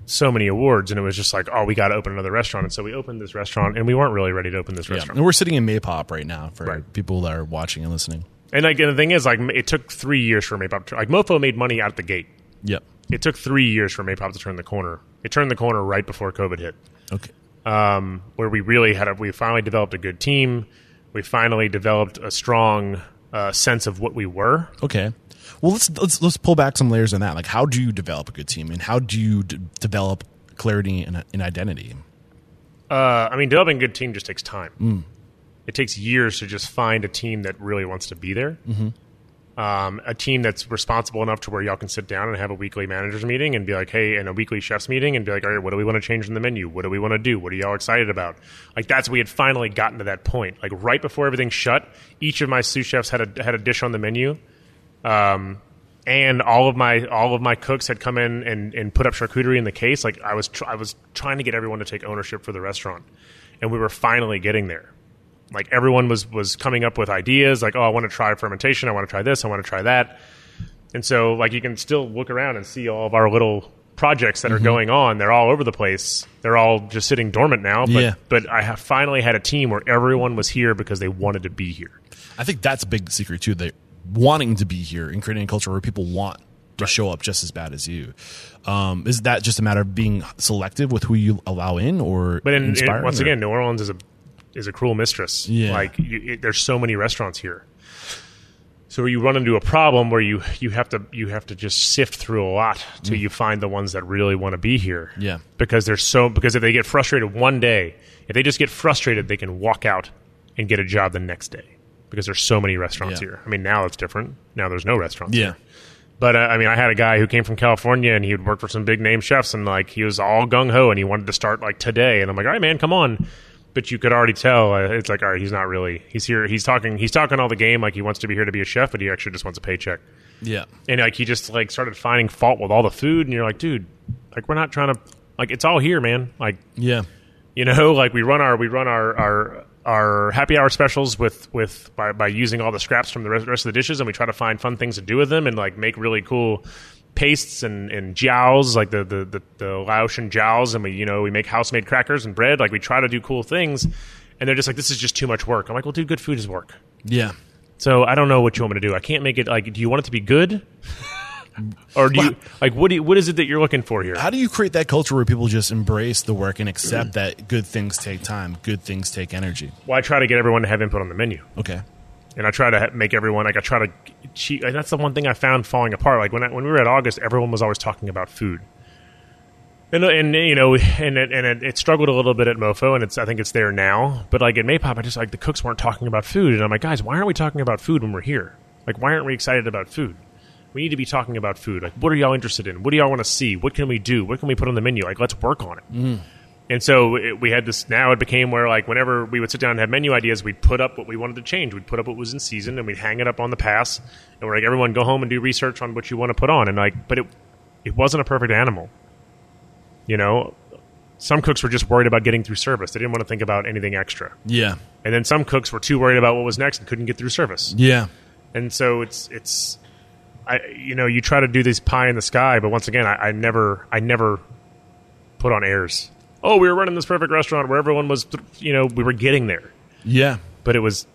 so many awards, and it was just like, oh, we got to open another restaurant, and so we opened this restaurant, and we weren't really ready to open this Yeah. restaurant. And we're sitting in Maypop right now for Right. people that are watching and listening. And like, and the thing is, like, it took three years for Maypop. To, like, MoPho made money out of the gate. Yep. It took three years for Maypop to turn the corner. It turned the corner right before COVID hit, Okay. um, where we really had a. We finally developed a good team. We finally developed a strong uh, sense of what we were. Okay. Well, let's let's let's pull back some layers on that. Like, how do you develop a good team, and how do you d- develop clarity and, and identity? Uh, I mean, developing a good team just takes time. It takes years to just find a team that really wants to be there. Um, a team that's responsible enough to where y'all can sit down and have a weekly managers meeting and be like, hey, and a weekly chefs meeting and be like, all right, what do we want to change in the menu? What do we want to do? What are y'all excited about? Like that's we had finally gotten to that point. Like right before everything shut, each of my sous chefs had a had a dish on the menu. Um, and all of my all of my cooks had come in and, and put up charcuterie in the case. Like I was tr- I was trying to get everyone to take ownership for the restaurant, and we were finally getting there. Like everyone was was coming up with ideas. Like oh, I want to try fermentation. I want to try this. I want to try that. And so like you can still look around and see all of our little projects that are going on. They're all over the place. They're all just sitting dormant now. But, Yeah. but I have finally had a team where everyone was here because they wanted to be here. I think that's a big secret too. They wanting to be here and creating a culture where people want to show up just as bad as you. Um, is that just a matter of being selective with who you allow in, or But in, in- once again, New Orleans is a is a cruel mistress. Yeah. like you, it, there's so many restaurants here. So you run into a problem where you you have to you have to just sift through a lot till you find the ones that really want to be here. Mm. Yeah. because there's so because if they get frustrated one day, if they just get frustrated, they can walk out and get a job the next day because there's so many restaurants Yeah. here. I mean, now it's different. Now there's no restaurants. yeah, here. But uh, I mean, I had a guy who came from California and he would work for some big name chefs and like he was all gung ho and he wanted to start like today. And I'm like, all right, man, come on. But you could already tell uh, it's like, all right, he's not really. He's here. He's talking. He's talking all the game like he wants to be here to be a chef, but he actually just wants a paycheck. yeah, And like he just like started finding fault with all the food, and you're like, dude, like we're not trying to like it's all here, man. Like yeah, you know like we run our we run our our our happy hour specials with with by, by using all the scraps from the rest rest of the dishes and we try to find fun things to do with them and like make really cool pastes and and jiaos like the the the, the Laotian jiaos and we you know we make house made crackers and bread like we try to do cool things and they're just like this is just too much work. I'm like well dude good food is work. Yeah. so i don't know what you want me to do. I can't make it like do you want it to be good? Or do you like what do you, what is it that you're looking for here? How do you create that culture where people just embrace the work and accept that good things take time, good things take energy? well i try to get everyone to have input on the menu. Okay, and I try to make everyone like I try to cheat. And that's the one thing I found falling apart. Like when I, when we were at August, everyone was always talking about food. And, and you know and it, and it, it struggled a little bit at MoPho and it's I think it's there now. But like at Maypop I just like the cooks weren't talking about food. And I'm like guys why aren't we talking about food when we're here? Like why aren't we excited about food? We need to be talking about food. Like what are y'all interested in? What do y'all want to see? What can we do? What can we put on the menu? Like let's work on it mm. And so it, we had this. Now it became where like whenever we would sit down and have menu ideas, we'd put up what we wanted to change. We'd put up what was in season, and we'd hang it up on the pass. And we're like, everyone, go home and do research on what you want to put on. And like, but it it wasn't a perfect animal. You know, some cooks were just worried about getting through service. They didn't want to think about anything extra. Yeah. And then some cooks were too worried about what was next and couldn't get through service. Yeah. And so it's it's, I you know you try to do this pie in the sky, but once again, I, I never I never put on airs. Oh, we were running this perfect restaurant where everyone was, you know, we were getting there, Yeah. but it was,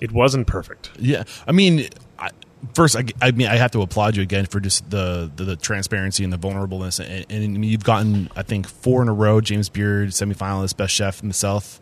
it wasn't perfect. Yeah, I mean, I, first, I, I mean, I have to applaud you again for just the the, the transparency and the vulnerableness, and, and I mean, you've gotten, I think, four in a row. James Beard, semifinalist, best chef in the South.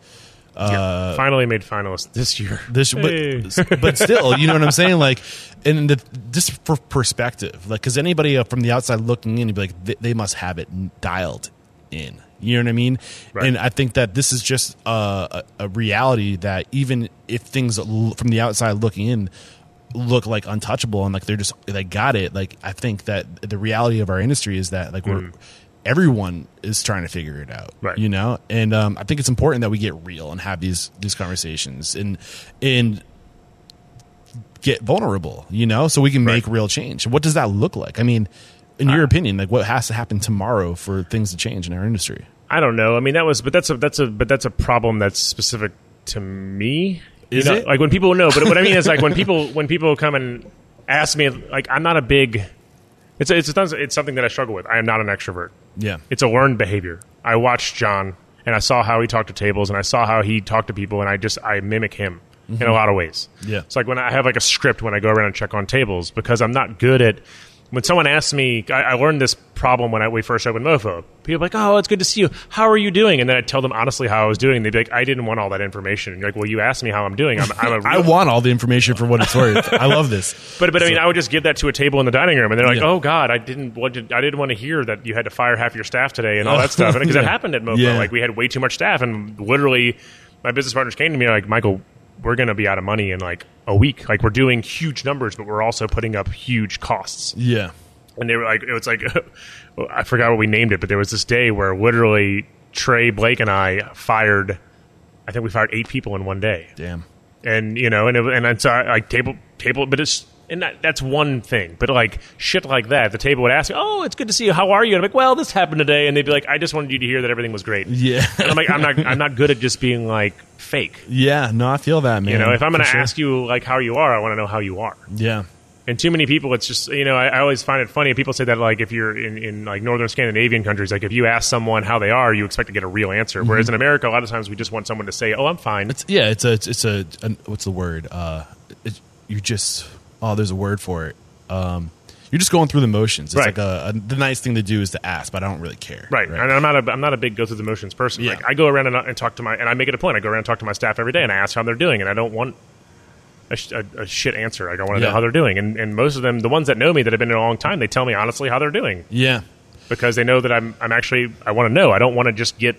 Uh, Finally made finalists this year. this, Hey. but, but still, you know what I'm saying? Like, and the, just for perspective, like, because anybody uh, from the outside looking in, you'd be like, they, they must have it dialed in. You know what I mean? Right. And I think that this is just a, a, reality that even if things l- from the outside looking in look like untouchable and like they're just they got it, like I think that the reality of our industry is that like we're everyone is trying to figure it out, Right. You know, and um, I think it's important that we get real and have these these conversations and and get vulnerable, you know, so we can make Right. real change. What does that look like? I mean, in your opinion, like what has to happen tomorrow for things to change in our industry? I don't know. I mean, that was, but that's a that's a but that's a problem that's specific to me. You Is know, it? like when people know? But what I mean is like when people when people come and ask me, like I'm not a big. It's it's it's something that I struggle with. I am not an extrovert. Yeah. It's a learned behavior. I watched John and I saw how he talked to tables and I saw how he talked to people and I just I mimic him in a mm-hmm. lot of ways. Yeah. It's like when I have like a script when I go around and check on tables because I'm not good at when someone asks me, I, I learned this problem when I, we first opened MoPho. People are like, "Oh, it's good to see you. How are you doing?" And then I tell them honestly how I was doing. They'd be like, "I didn't want all that information." And you're like, "Well, you asked me how I'm doing. I'm, I'm a real I want all the information for what it's worth. I love this. but but I mean, I would just give that to a table in the dining room, and they're like, Yeah. "Oh God, I didn't what did, I didn't want to hear that you had to fire half your staff today and all that stuff." Because Yeah. that happened at MoPho. Yeah. Like we had way too much staff, and literally, my business partners came to me like, "Michael, we're going to be out of money in like a week. Like we're doing huge numbers, but we're also putting up huge costs." Yeah. And they were like, "It was like, I forgot what we named it, but there was this day where literally Trey Blake and I fired. I think we fired eight people in one day Damn. and you know, and it, and it's uh, like table table, but it's and that, that's one thing. But like shit like that, the table would ask, "Oh, it's good to see you. How are you?" And I'm like, "Well, this happened today," and they'd be like, "I just wanted you to hear that everything was great." Yeah. And I'm like, "I'm not, I'm not good at just being like fake." Yeah. No, I feel that, man. You know, if I'm going to sure. ask you like how you are, I want to know how you are. Yeah. And too many people, it's just you know, I, I always find it funny. People say that like if you're in, in like northern Scandinavian countries, like if you ask someone how they are, you expect to get a real answer. Whereas in America, a lot of times we just want someone to say, "Oh, I'm fine." It's yeah, it's a it's, it's a, an what's the word? Uh, it, you just oh, there's a word for it. Um, you're just going through the motions. It's Right. like a, a the nice thing to do is to ask, but I don't really care. Right. And I'm not a I'm not a big go through the motions person. Yeah. Like I go around and, and talk to my and I make it a point. I go around and talk to my staff every day and I ask how they're doing and I don't want a, a, a shit answer. Like I want to Yeah. know how they're doing. And and most of them, the ones that know me that have been in a long time, they tell me honestly how they're doing Yeah. because they know that I'm I'm actually I want to know. I don't want to just get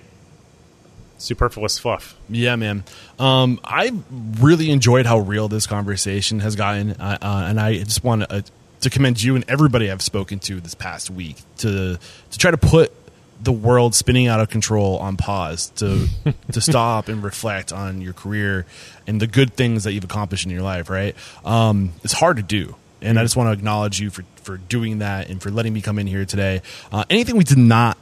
superfluous fluff. Yeah, man. Um, I really enjoyed how real this conversation has gotten, uh, uh, and I just want to, uh, to commend you and everybody I've spoken to this past week to to try to put the world spinning out of control on pause to to stop and reflect on your career and the good things that you've accomplished in your life. Right? Um, it's hard to do. And I just want to acknowledge you for, for doing that and for letting me come in here today. Uh, anything we did not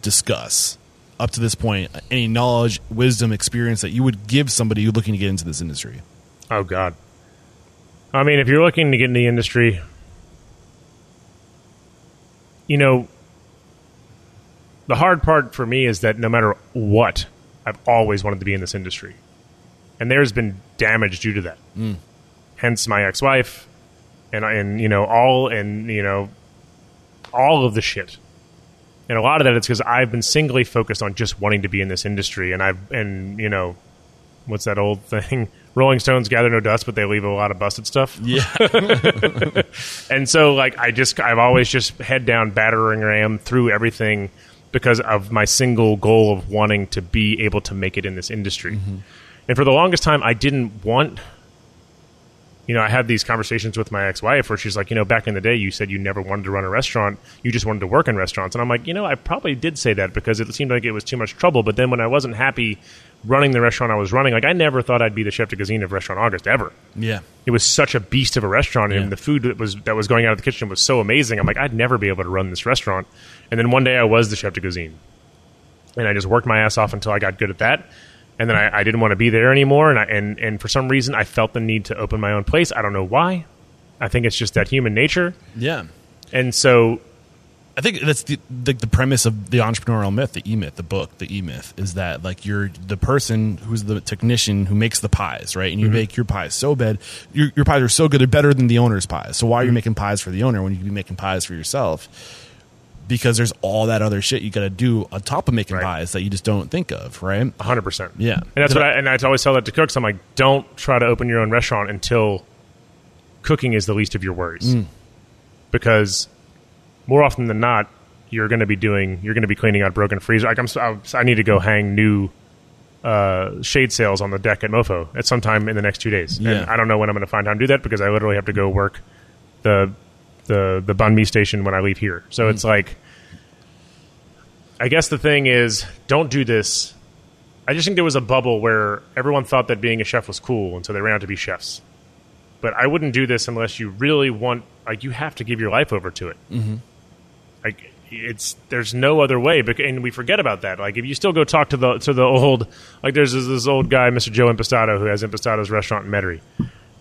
discuss up to this point any knowledge wisdom experience that you would give somebody who's looking to get into this industry Oh God. I mean, if you're looking to get in the industry, you know, the hard part for me is that no matter what, I've always wanted to be in this industry, and there's been damage due to that. Mm. Hence, my ex-wife, and and you know all and you know all of the shit. And a lot of that is because I've been singly focused on just wanting to be in this industry, and I've and you know what's that old thing? Rolling Stones gather no dust, but they leave a lot of busted stuff. Yeah. And so, like, I just, I've always just head down, battering ram through everything because of my single goal of wanting to be able to make it in this industry. Mm-hmm. And for the longest time, I didn't want, you know, I had these conversations with my ex wife where she's like, you know, back in the day, you said you never wanted to run a restaurant, you just wanted to work in restaurants. And I'm like, you know, I probably did say that because it seemed like it was too much trouble. But then when I wasn't happy running the restaurant I was running, like, I never thought I'd be the chef de cuisine of Restaurant August ever yeah. it was such a beast of a restaurant, and Yeah. the food that was that was going out of the kitchen was so amazing. I'm like, I'd never be able to run this restaurant. And then one day, I was the chef de cuisine, and I just worked my ass off until I got good at that. And then I, I didn't want to be there anymore, and I, and and for some reason, I felt the need to open my own place. I don't know why. I think it's just that human nature. Yeah. And so, I think that's the, the the premise of the entrepreneurial myth, the E Myth, the book, the E Myth, is that like you're the person who's the technician who makes the pies, right? And you mm-hmm. make your pies so bad, your, your pies are so good, they're better than the owner's pies. So why are you mm-hmm. making pies for the owner when you could be making pies for yourself? Because there's all that other shit you got to do on top of making Right. pies that you just don't think of, right? 100. percent Yeah. And that's what I- and I always tell that to cooks. I'm like, don't try to open your own restaurant until cooking is the least of your worries, because more often than not, you're going to be doing you're going to be cleaning out broken freezer. Like I'm, I'm I need to go hang new uh, shade sails on the deck at MoPho at some time in the next two days. Yeah. And I don't know when I'm going to find time to do that because I literally have to go work the the the banh mi station when I leave here. So it's like. I guess the thing is, don't do this I just think there was a bubble where everyone thought that being a chef was cool, and so they ran out to be chefs. But I wouldn't do this unless you really want. Like, you have to give your life over to it. Mm-hmm. Like, it's there's no other way. And we forget about that. Like, if you still go talk to the to the old, like, there's this, this old guy, Mr. Joe Impastato, who has Impastato's restaurant in Metairie.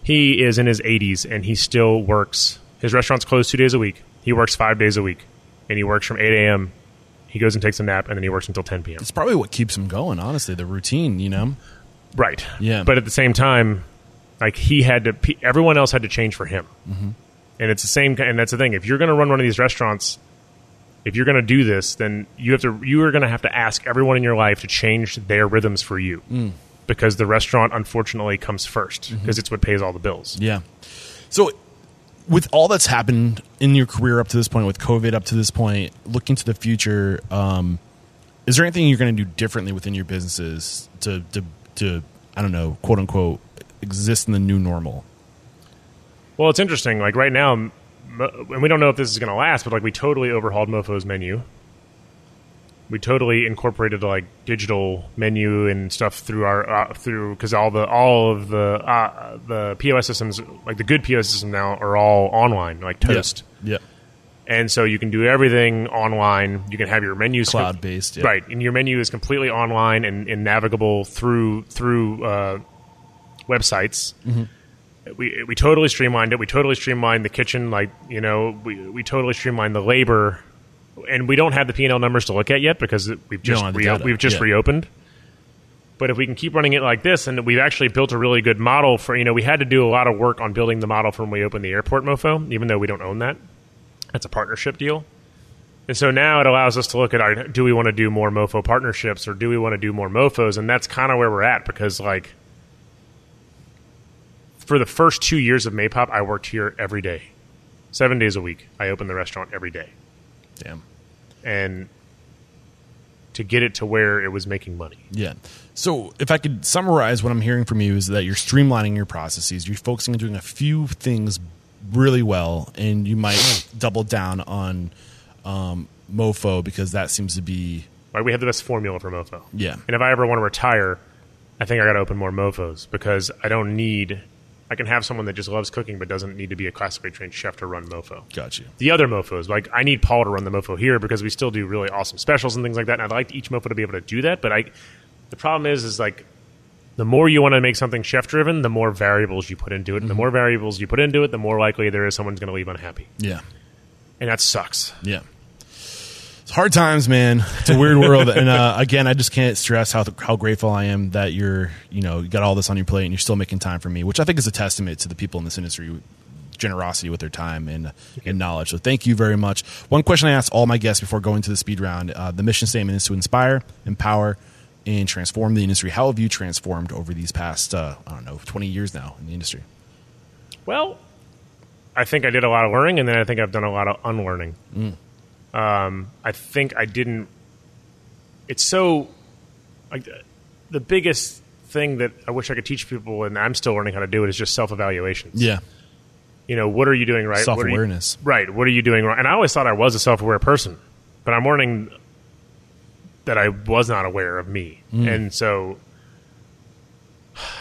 He is in his 80s, and he still works. His restaurant's closed two days a week. He works five days a week, and he works from 8 a.m. He goes and takes a nap, and then he works until 10 p.m. It's probably what keeps him going, honestly, the routine, you know? Right. Yeah. But at the same time, like he had to, everyone else had to change for him. Mm-hmm. And it's the same, and that's the thing. If you're going to run one of these restaurants, if you're going to do this, then you have to, you are going to have to ask everyone in your life to change their rhythms for you. Mm. Because the restaurant, unfortunately, comes first Mm-hmm. because it's what pays all the bills. Yeah. So, with all that's happened in your career up to this point, with COVID up to this point, looking to the future, um, is there anything you're going to do differently within your businesses to, to, to, I don't know, quote unquote, exist in the new normal? Well, it's interesting. Like right now, and we don't know if this is going to last, but like we totally overhauled MoPho's menu. We totally incorporated like digital menu and stuff through our uh, through because all the all of the uh, the POS systems, like the good POS systems now, are all online, like Toast. Yeah. And so you can do everything online. You can have your menus com- Cloud-based, yeah. right? And your menu is completely online and, and navigable through through uh, websites. We we totally streamlined it. We totally streamlined the kitchen. Like you know, we we totally streamlined the labor, and we don't have the P and L numbers to look at yet because we've just don't have the reo- data. we've just Yeah. reopened. But if we can keep running it like this, and we've actually built a really good model for you know, we had to do a lot of work on building the model from when we opened the airport MoPho, even though we don't own that. That's a partnership deal. And so now it allows us to look at our do we want to do more MoPho partnerships or do we want to do more MoPhos? And that's kind of where we're at because like for the first two years of Maypop, I worked here every day. Seven days a week. I opened the restaurant every day. Damn. And to get it to where it was making money. Yeah. So, if I could summarize what I'm hearing from you is that you're streamlining your processes. You're focusing on doing a few things really well, and you might double down on um, MoPho because that seems to be Like we have the best formula for MoPho. Yeah. And if I ever want to retire, I think I got to open more MoPhos because I don't need. I can have someone that just loves cooking but doesn't need to be a classically trained chef to run MoPho. got you. the other MoPhos. Like I need Paul to run the MoPho here because we still do really awesome specials and things like that. And I'd like each MoPho to be able to do that. But I, the problem is, is like the more you want to make something chef driven, the more variables you put into it. And the mm-hmm. more variables you put into it, the more likely there is someone's going to leave unhappy. Yeah. And that sucks. Yeah. It's hard times, man. It's a weird world, and uh, again, I just can't stress how how grateful I am that you're, you know, you got all this on your plate and you're still making time for me, which I think is a testament to the people in this industry, generosity with their time and and knowledge. So thank you very much. One question I ask all my guests before going to the speed round: uh, the mission statement is to inspire, empower, and transform the industry. How have you transformed over these past, uh, I don't know, 20 years now in the industry? Well, I think I did a lot of learning, and then I think I've done a lot of unlearning. Um, I think I didn't. It's so like the biggest thing that I wish I could teach people, and I'm still learning how to do it, is just self evaluation. Yeah. You know, what are you doing right? You- Self-awareness. right. What are you doing wrong? And I always thought I was a self aware person, but I'm learning that I was not aware of me. And so,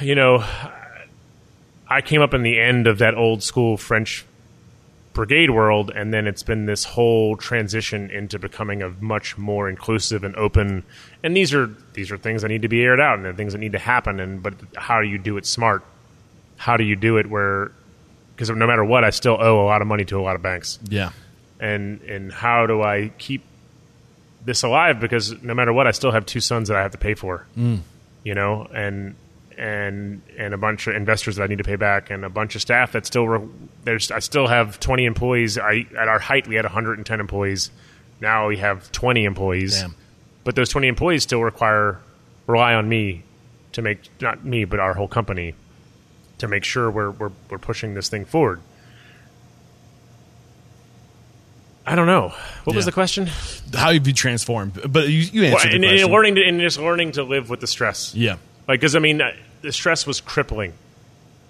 you know, I came up in the end of that old school French brigade world, and then it's been this whole transition into becoming a much more inclusive and open. And these are these are things that need to be aired out, and they're things that need to happen. And but how do you do it smart? How do you do it where? Because no matter what, I still owe a lot of money to a lot of banks Yeah. and and how do I keep this alive? Because no matter what, I still have two sons that I have to pay for, mm. you know, and and and a bunch of investors that I need to pay back, and a bunch of staff that still re- there's. I still have 20 employees. I at our height we had 110 employees. Now we have 20 employees, Damn. but those 20 employees still require rely on me to make not me but our whole company to make sure we're we're, we're pushing this thing forward. I don't know. What was the question? How have you be transformed? But you, you Well, answered and, and question. learning to, and just learning to live with the stress. yeah. Like, because I mean, the stress was crippling.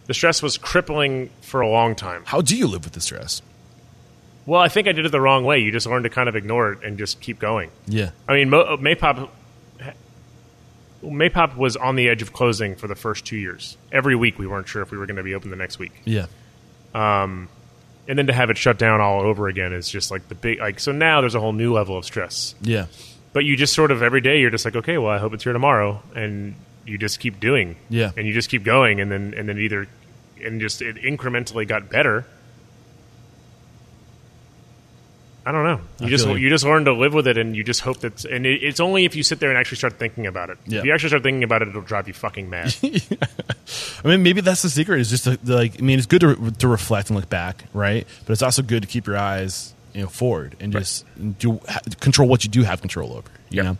The stress was crippling for a long time. How do you live with the stress? Well, I think I did it the wrong way. You just learn to kind of ignore it and just keep going. Yeah. I mean, Mo- uh, Maypop, Maypop was on the edge of closing for the first two years. Every week, we weren't sure if we were going to be open the next week. Yeah. and then to have it shut down all over again is just like the big like so now there's a whole new level of stress Yeah. but you just sort of every day you're just like okay well i hope it's here tomorrow and you just keep doing Yeah. and you just keep going and then and then either and just it incrementally got better I don't know. You I just you. you just learn to live with it, and you just hope that. And it, it's only if you sit there and actually start thinking about it. Yeah. If you actually start thinking about it, it'll drive you fucking mad. I mean, maybe that's the secret. Is just to, like, I mean, it's good to to reflect and look back, right? But it's also good to keep your eyes, you know, forward and just do ha- control what you do have control over. You Yeah. know,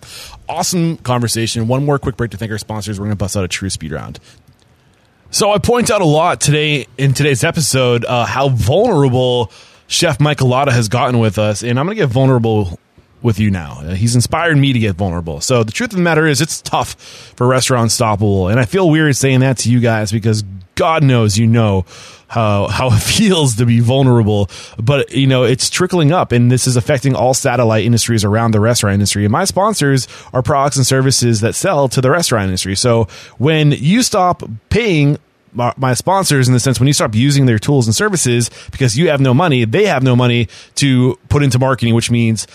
awesome conversation. One more quick break to thank our sponsors. We're going to bust out a true speed round. So I point out a lot today in today's episode uh, how vulnerable Chef Mike Gulotta has gotten with us, and I'm going to get vulnerable with you now. Uh, he's inspired me to get vulnerable. So the truth of the matter is, it's tough for Restaurant Unstoppable, and I feel weird saying that to you guys because God knows you know how how it feels to be vulnerable. But you know it's trickling up, and this is affecting all satellite industries around the restaurant industry. And my sponsors are products and services that sell to the restaurant industry. So when you stop paying my, sponsors in the sense when you stop using their tools and services because you have no money, they have no money to put into marketing, which means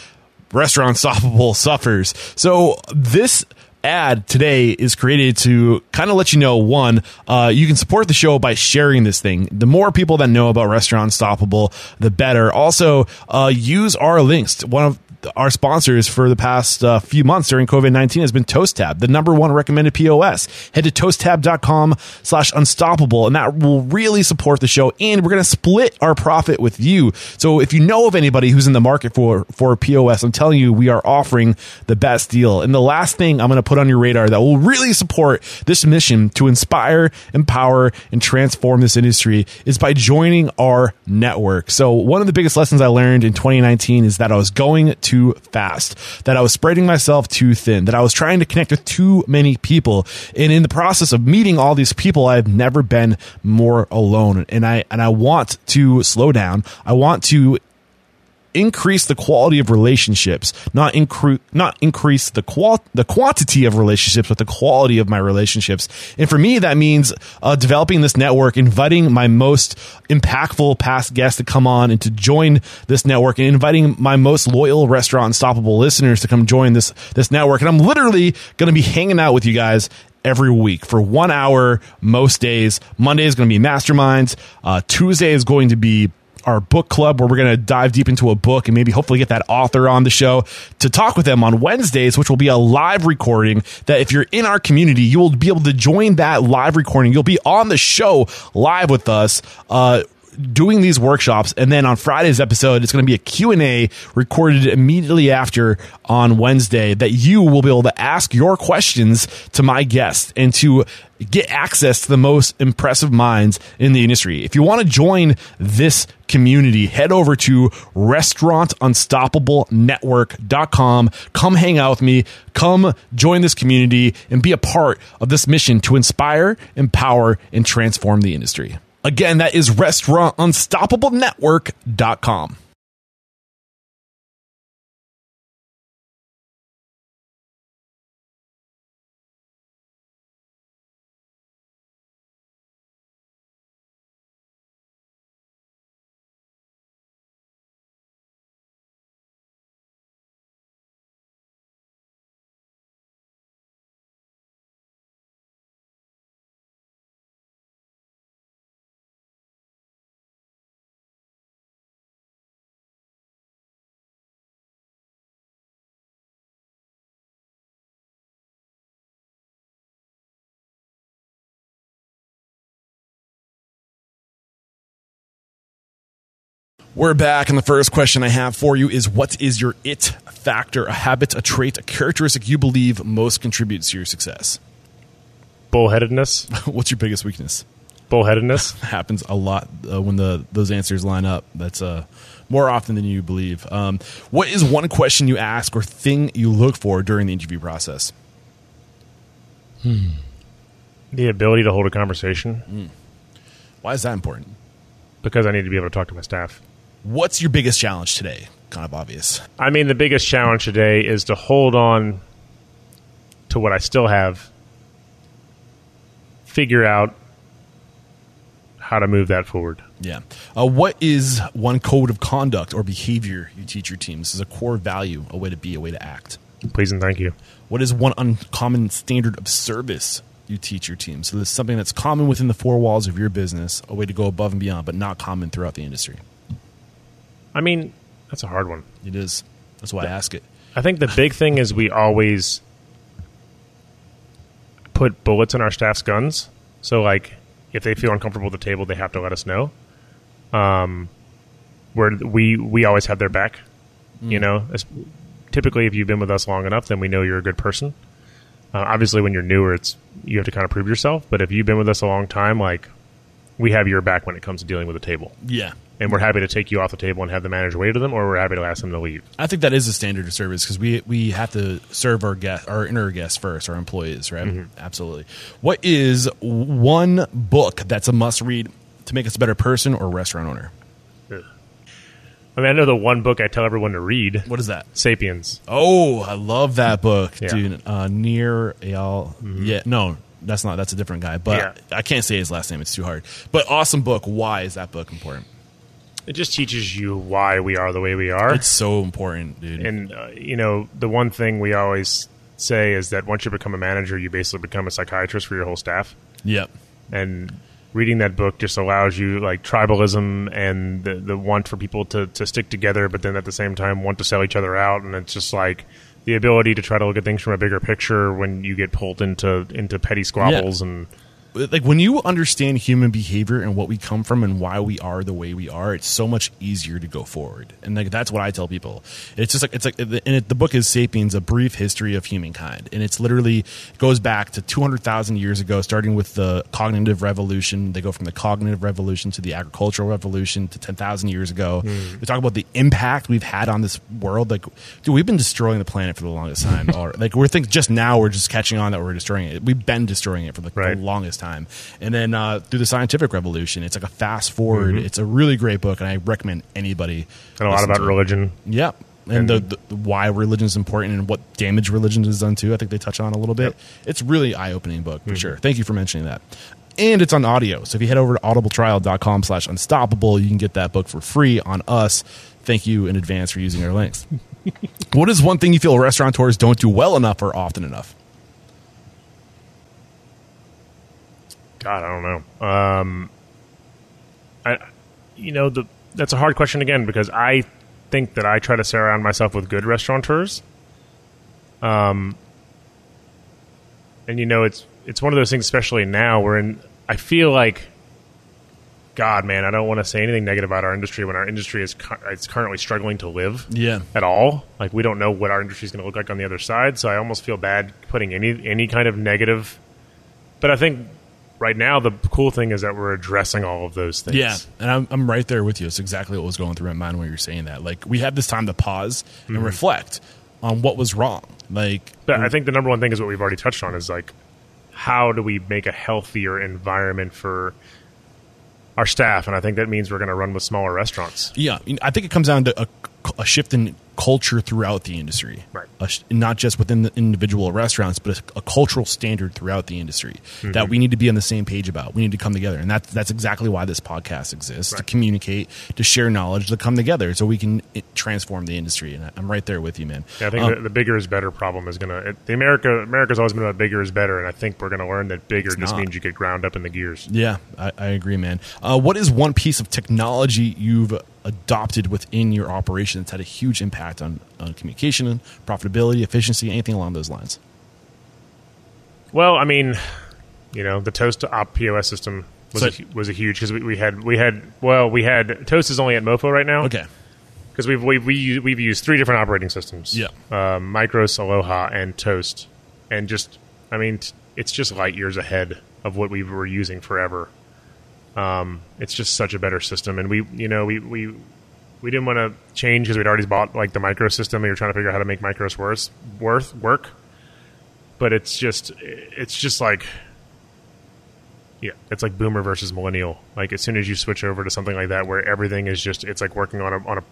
restaurant unstoppable suffers. So this ad today is created to kind of let you know one uh, you can support the show by sharing this thing. The more people that know about restaurant unstoppable the better. Also uh, use our links. One of our sponsors for the past uh, few months during COVID-19 has been Toast Tab, the number one recommended POS. Head to toasttab.com slash unstoppable and that will really support the show. And we're going to split our profit with you. So if you know of anybody who's in the market for, for POS, I'm telling you, we are offering the best deal. And the last thing I'm going to put on your radar that will really support this mission to inspire, empower, and transform this industry is by joining our network. So one of the biggest lessons I learned in 2019 is that I was going too fast, that I was spreading myself too thin, that I was trying to connect with too many people. And in the process of meeting all these people, I've never been more alone. And I, and I want to slow down. I want to increase the quality of relationships, not increase not increase the qual the quantity of relationships, but the quality of my relationships. And for me, that means uh, developing this network, inviting my most impactful past guests to come on and to join this network, and inviting my most loyal restaurant unstoppable listeners to come join this this network. And I'm literally going to be hanging out with you guys every week for one hour most days. Monday is going to be masterminds. Uh, Tuesday is going to be our book club where we're going to dive deep into a book and maybe hopefully get that author on the show to talk with them on Wednesdays, which will be a live recording that if you're in our community, you will be able to join that live recording. You'll be on the show live with us. Uh, doing these workshops and then on Friday's episode it's going to be a Q&A recorded immediately after on Wednesday that you will be able to ask your questions to my guest and to get access to the most impressive minds in the industry. If you want to join this community, head over to restaurantunstoppablenetwork.com. Come hang out with me. Come join this community and be a part of this mission to inspire, empower, and transform the industry. Again, that is restaurantunstoppablenetwork.com. We're back, and the first question I have for you is What is your it factor, a habit, a trait, a characteristic you believe most contributes to your success? Bullheadedness. What's your biggest weakness? Bullheadedness. Happens a lot uh, when the those answers line up. That's uh, more often than you believe. Um, what is one question you ask or thing you look for during the interview process? The ability to hold a conversation Why is that important? because I need to be able to talk to my staff. What's your biggest challenge today? Kind of obvious. I mean, the biggest challenge today is to hold on to what I still have, figure out how to move that forward. Yeah. Uh, what is one code of conduct or behavior you teach your team? This is a core value, a way to be, a way to act. Please and thank you. What is one uncommon standard of service you teach your team? So this is something that's common within the four walls of your business, a way to go above and beyond, but not common throughout the industry. I mean, that's a hard one. It is. That's why I ask it. I think the big thing is we always put bullets in our staff's guns. So, like, if they feel uncomfortable at the table, they have to let us know. Um, where we we always have their back. You know, As- typically, if you've been with us long enough, then we know you're a good person. Uh, obviously, when you're newer, it's you have to kind of prove yourself. But if you've been with us a long time, like we have your back when it comes to dealing with a table, Yeah. And we're happy to take you off the table and have the manager wait to them, or we're happy to ask them to leave. I think that is a standard of service because we we have to serve our guest, our inner guests first, our employees, right? Absolutely. What is one book that's a must read to make us a better person or restaurant owner? I mean, I know the one book I tell everyone to read, What is that? Sapiens. Oh, I love that book, Yeah. dude. Uh, Near Al. Yeah, no, that's not. That's a different guy. But Yeah. I can't say his last name. It's too hard. But awesome book. Why is that book important? It just teaches you why we are the way we are. It's so important, dude. and, uh, you know, the one thing we always say is that once you become a manager, you basically become a psychiatrist for your whole staff. yep. And reading that book just allows you, like, tribalism and the, the want for people to, to stick together, but then at the same time want to sell each other out. And it's just like the ability to try to look at things from a bigger picture when you get pulled into, into petty squabbles and. Like when you understand human behavior and what we come from and why we are the way we are, it's so much easier to go forward. And like that's what I tell people. It's just like it's like and it, the book is *Sapiens: A Brief History of Humankind*, and it's literally it goes back to two hundred thousand years ago, starting with the cognitive revolution. They go from the cognitive revolution to the agricultural revolution to ten thousand years ago. Hmm. They talk about the impact we've had on this world. Like, dude, we've been destroying the planet for the longest time. Or, like, we're think just now we're just catching on that we're destroying it. We've been destroying it for like Right. the longest time. And then uh, through the scientific revolution, it's like a fast forward. It's a really great book, and I recommend anybody. and a lot about religion. Yep. And, the, the why religion is important and what damage religion has done too. I think they touch on a little bit. It's really eye opening book for sure. Thank you for mentioning that. And it's on audio. So if you head over to audibletrial.com slash unstoppable, you can get that book for free on us. Thank you in advance for using our links. what is one thing you feel restaurateurs don't do well enough or often enough? God, I don't know. Um, I, you know, the that's a hard question again because I think that I try to surround myself with good restaurateurs. Um, and you know, it's it's one of those things, especially now, where in I feel like God, man, I don't want to say anything negative about our industry when our industry is cu- it's currently struggling to live. Yeah. At all, like we don't know what our industry is going to look like on the other side. So I almost feel bad putting any any kind of negative. But I think right now the cool thing is that we're addressing all of those things. Yeah, and I'm, I'm right there with you. It's exactly what was going through my mind when you were saying that. Like, we have this time to pause Mm-hmm. and reflect on what was wrong. Like, But I think the number one thing is what we've already touched on is like how do we make a healthier environment for our staff, and I think that means we're going to run with smaller restaurants. Yeah, I think it comes down to a, a shift in culture throughout the industry, Right. A sh- not just within the individual restaurants, but a, a cultural standard throughout the industry that we need to be on the same page about. We need to come together, and that's that's exactly why this podcast exists to communicate, to share knowledge, to come together, so we can it, transform the industry. And I'm right there with you, man. Yeah, I think Um, the, the bigger is better problem is going to the America America's always been about bigger is better, and I think we're going to learn that bigger just not. means you get ground up in the gears. Yeah, I, I agree, man. Uh, what is one piece of technology you've adopted within your operation that's had a huge impact on, on communication, profitability, efficiency, anything along those lines? Well, I mean, you know, the Toast Op POS system was So- a, was a huge because we, we had we had well we had Toast is only at MoPho right now. Okay. because we've we've we, we've used three different operating systems. Yeah. um, Micros, Aloha, and Toast, and just I mean t- it's just light years ahead of what we were using forever. Um, it's just such a better system, and we you know we we we didn't want to change because we'd already bought like the micro system. and We were trying to figure out how to make micros worse worth work, but it's just it's just like. Yeah, it's like boomer versus millennial. Like as soon as you switch over to something like that, where everything is just, it's like working on a on a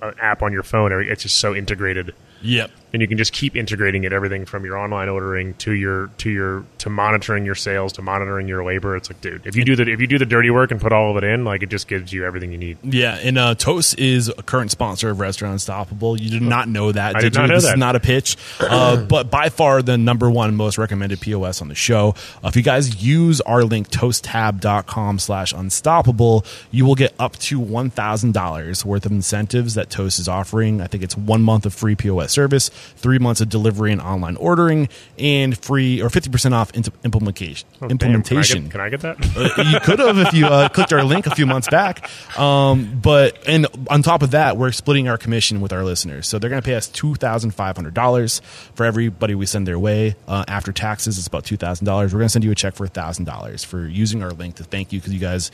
an app on your phone. It's just so integrated, Yep. And you can just keep integrating it. Everything from your online ordering to your to your to monitoring your sales to monitoring your labor. It's like, dude, if you do the if you do the dirty work and put all of it in, like it just gives you everything you need. Yeah, and uh, Toast is a current sponsor of Restaurant Unstoppable. You did not know that. I did not you? know this that. is not a pitch, uh, but by far the number one most recommended POS on the show. Uh, if you guys use our link toasttab.com slash unstoppable, you will get up to $1,000 worth of incentives that Toast is offering. I think it's one month of free POS service, three months of delivery and online ordering, and free or 50% off into implementation. Damn, implementation. can, I get, can I get that? Uh, you could have if you uh, clicked our link a few months back. Um, but and on top of that, we're splitting our commission with our listeners, so they're going to pay us two thousand five hundred dollars for everybody we send their way. Uh, after taxes, it's about two thousand dollars. We're going to send you a check for thousand dollars for using our link to thank you because you guys.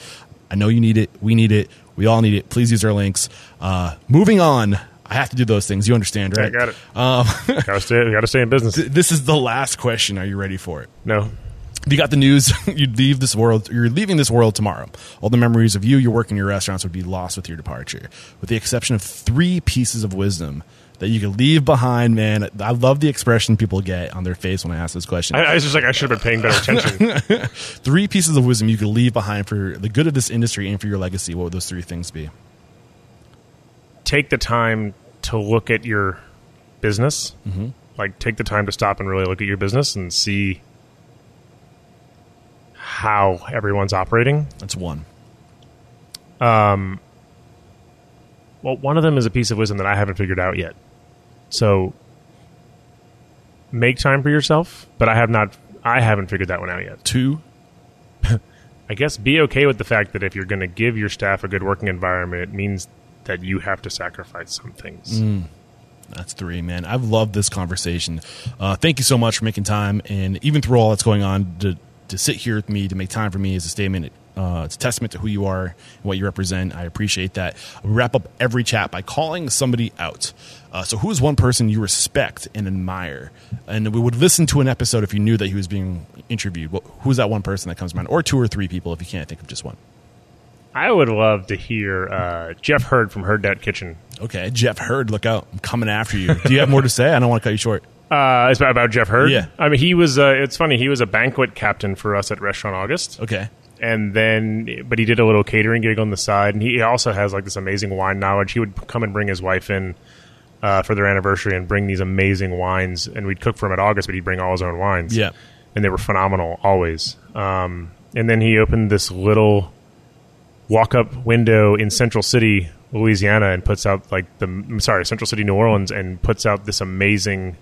I know you need it. We need it. We all need it. Please use our links. Uh, moving on. I have to do those things. You understand, right? I got it. Um, gotta stay. Gotta stay in business. this is the last question. Are you ready for it? No, you got the news, you'd leave this world. You're leaving this world tomorrow. All the memories of you, your work, and your restaurants would be lost with your departure, with the exception of three pieces of wisdom that you could leave behind. Man, I love the expression people get on their face when I ask this question. I, I was just like I should have been paying better attention. three pieces of wisdom you could leave behind for the good of this industry and for your legacy. What would those three things be? take the time to look at your business. Mm-hmm. Like, take the time to stop and really look at your business and see how everyone's operating. That's one. Well, one of them is a piece of wisdom that I haven't figured out yet. So, make time for yourself, but I have not. I haven't figured that one out yet. Two. I guess be okay with the fact that if you're going to give your staff a good working environment, it means that you have to sacrifice some things. That's three, man. I've loved this conversation. Uh, thank you so much for making time, and even through all that's going on, to to sit here with me, to make time for me, is a statement. Uh, it's a testament to who you are and what you represent. I appreciate that. We wrap up every chat by calling somebody out. Uh, so, who is one person you respect and admire? And we would listen to an episode if you knew that he was being interviewed. What, who's that one person that comes to mind, or two or three people if you can't think of just one? I would love to hear uh, Jeff Heard from Heard Dat Kitchen. Okay, Jeff Heard, look out! I'm coming after you. Do you have more to say? I don't want to cut you short. Uh, it's about, about Jeff Heard. Yeah. I mean, he was. Uh, it's funny. He was a banquet captain for us at Restaurant August, Okay. and then, but he did a little catering gig on the side, and he also has like this amazing wine knowledge. He would come and bring his wife in uh, for their anniversary and bring these amazing wines, and we'd cook for him at August, but he'd bring all his own wines. Yeah. and they were phenomenal always. Um, and then he opened this little walk-up window in Central City, Louisiana, and puts out like the I'm sorry, Central City, New Orleans, and puts out this amazing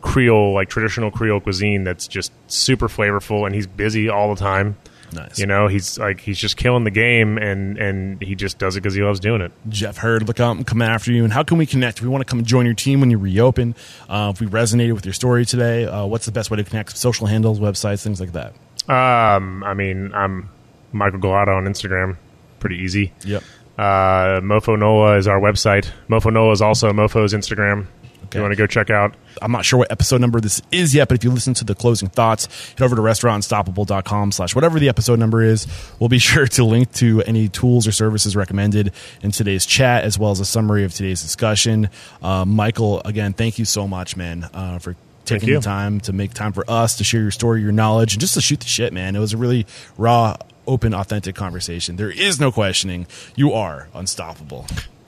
Creole, like traditional Creole cuisine that's just super flavorful. And he's busy all the time. Nice. You know, he's like he's just killing the game, and and he just does it because he loves doing it. Jeff Heard, look out and come after you. And how can we connect? If we want to come join your team when you reopen, uh, if we resonated with your story today, uh, what's the best way to connect? Social handles, websites, things like that. Um, I mean, I'm Michael Gulotta on Instagram. Pretty easy. Yep. Uh, MoPho Nola is our website. MoPho Nola is also MoPho's Instagram. If you want to go check out. I'm not sure what episode number this is yet, but if you listen to the closing thoughts, head over to restaurantunstoppable.com slash whatever the episode number is. We'll be sure to link to any tools or services recommended in today's chat, as well as a summary of today's discussion. Uh, Michael, again, thank you so much, man, uh, for taking the time to make time for us to share your story, your knowledge, and just to shoot the shit, man. It was a really raw, open, authentic conversation. There is no questioning. You are unstoppable.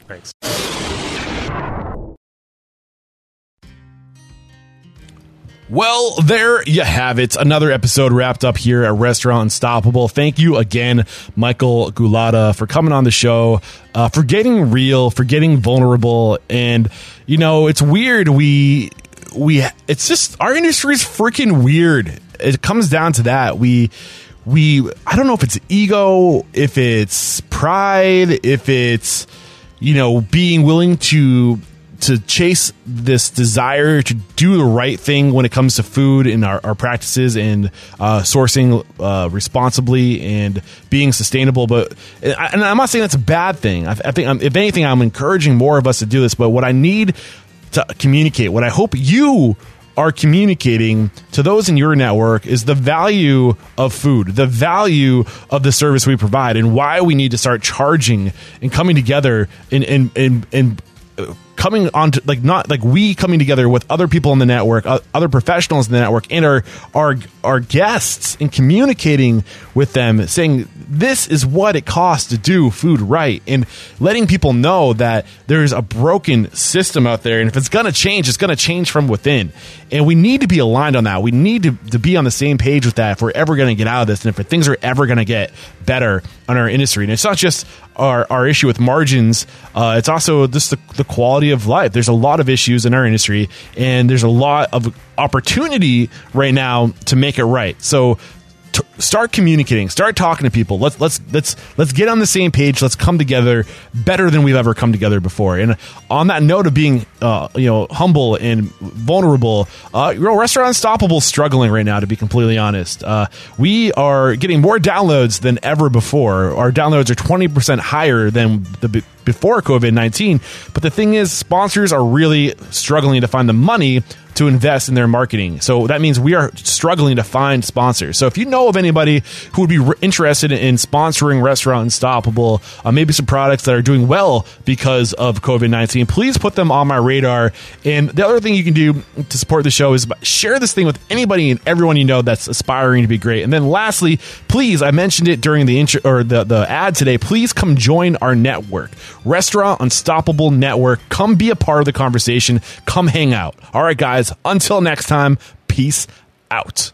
Thanks. Well, there you have it. Another episode wrapped up here at Restaurant Unstoppable. Thank you again, Michael Gulotta, for coming on the show, uh, for getting real, for getting vulnerable. And, you know, it's weird. We, we, it's just, our industry is freaking weird. It comes down to that. We, we, I don't know if it's ego, if it's pride, if it's, you know, being willing to to chase this desire to do the right thing when it comes to food and our, our practices and uh, sourcing uh, responsibly and being sustainable. But and I'm not saying that's a bad thing. I, I think I'm, if anything, I'm encouraging more of us to do this. But what I need to communicate, what I hope you are communicating to those in your network is the value of food, the value of the service we provide, and why we need to start charging and coming together and and and, and coming on to like not like we coming together with other people in the network uh, other professionals in the network and our our our guests and communicating with them saying this is what it costs to do food right and letting people know that there's a broken system out there and if it's going to change it's going to change from within. And we need to be aligned on that. We need to, to be on the same page with that if we're ever going to get out of this and if things are ever going to get better on our industry. And it's not just our, our issue with margins uh, it's also just the, the quality of life. There's a lot of issues in our industry and there's a lot of opportunity right now to make it right. So t- start communicating start talking to people. Let's let's let's let's get on the same page. Let's come together better than we've ever come together before. And on that note of being uh, you know humble and vulnerable uh, you restaurant unstoppable struggling right now to be completely honest. Uh, we are getting more downloads than ever before. Our downloads are 20% higher than the b- before covid-19 but the thing is sponsors are really struggling to find the money to invest in their marketing. So that means we are struggling to find sponsors. So if you know of anybody who would be re- interested in sponsoring Restaurant Unstoppable, uh, maybe some products that are doing well because of COVID 19, please put them on my radar. And the other thing you can do to support the show is share this thing with anybody and everyone you know that's aspiring to be great. And then lastly, please, I mentioned it during the intro or the, the ad today, please come join our network, Restaurant Unstoppable Network. Come be a part of the conversation. Come hang out. All right, guys, until next time, peace out.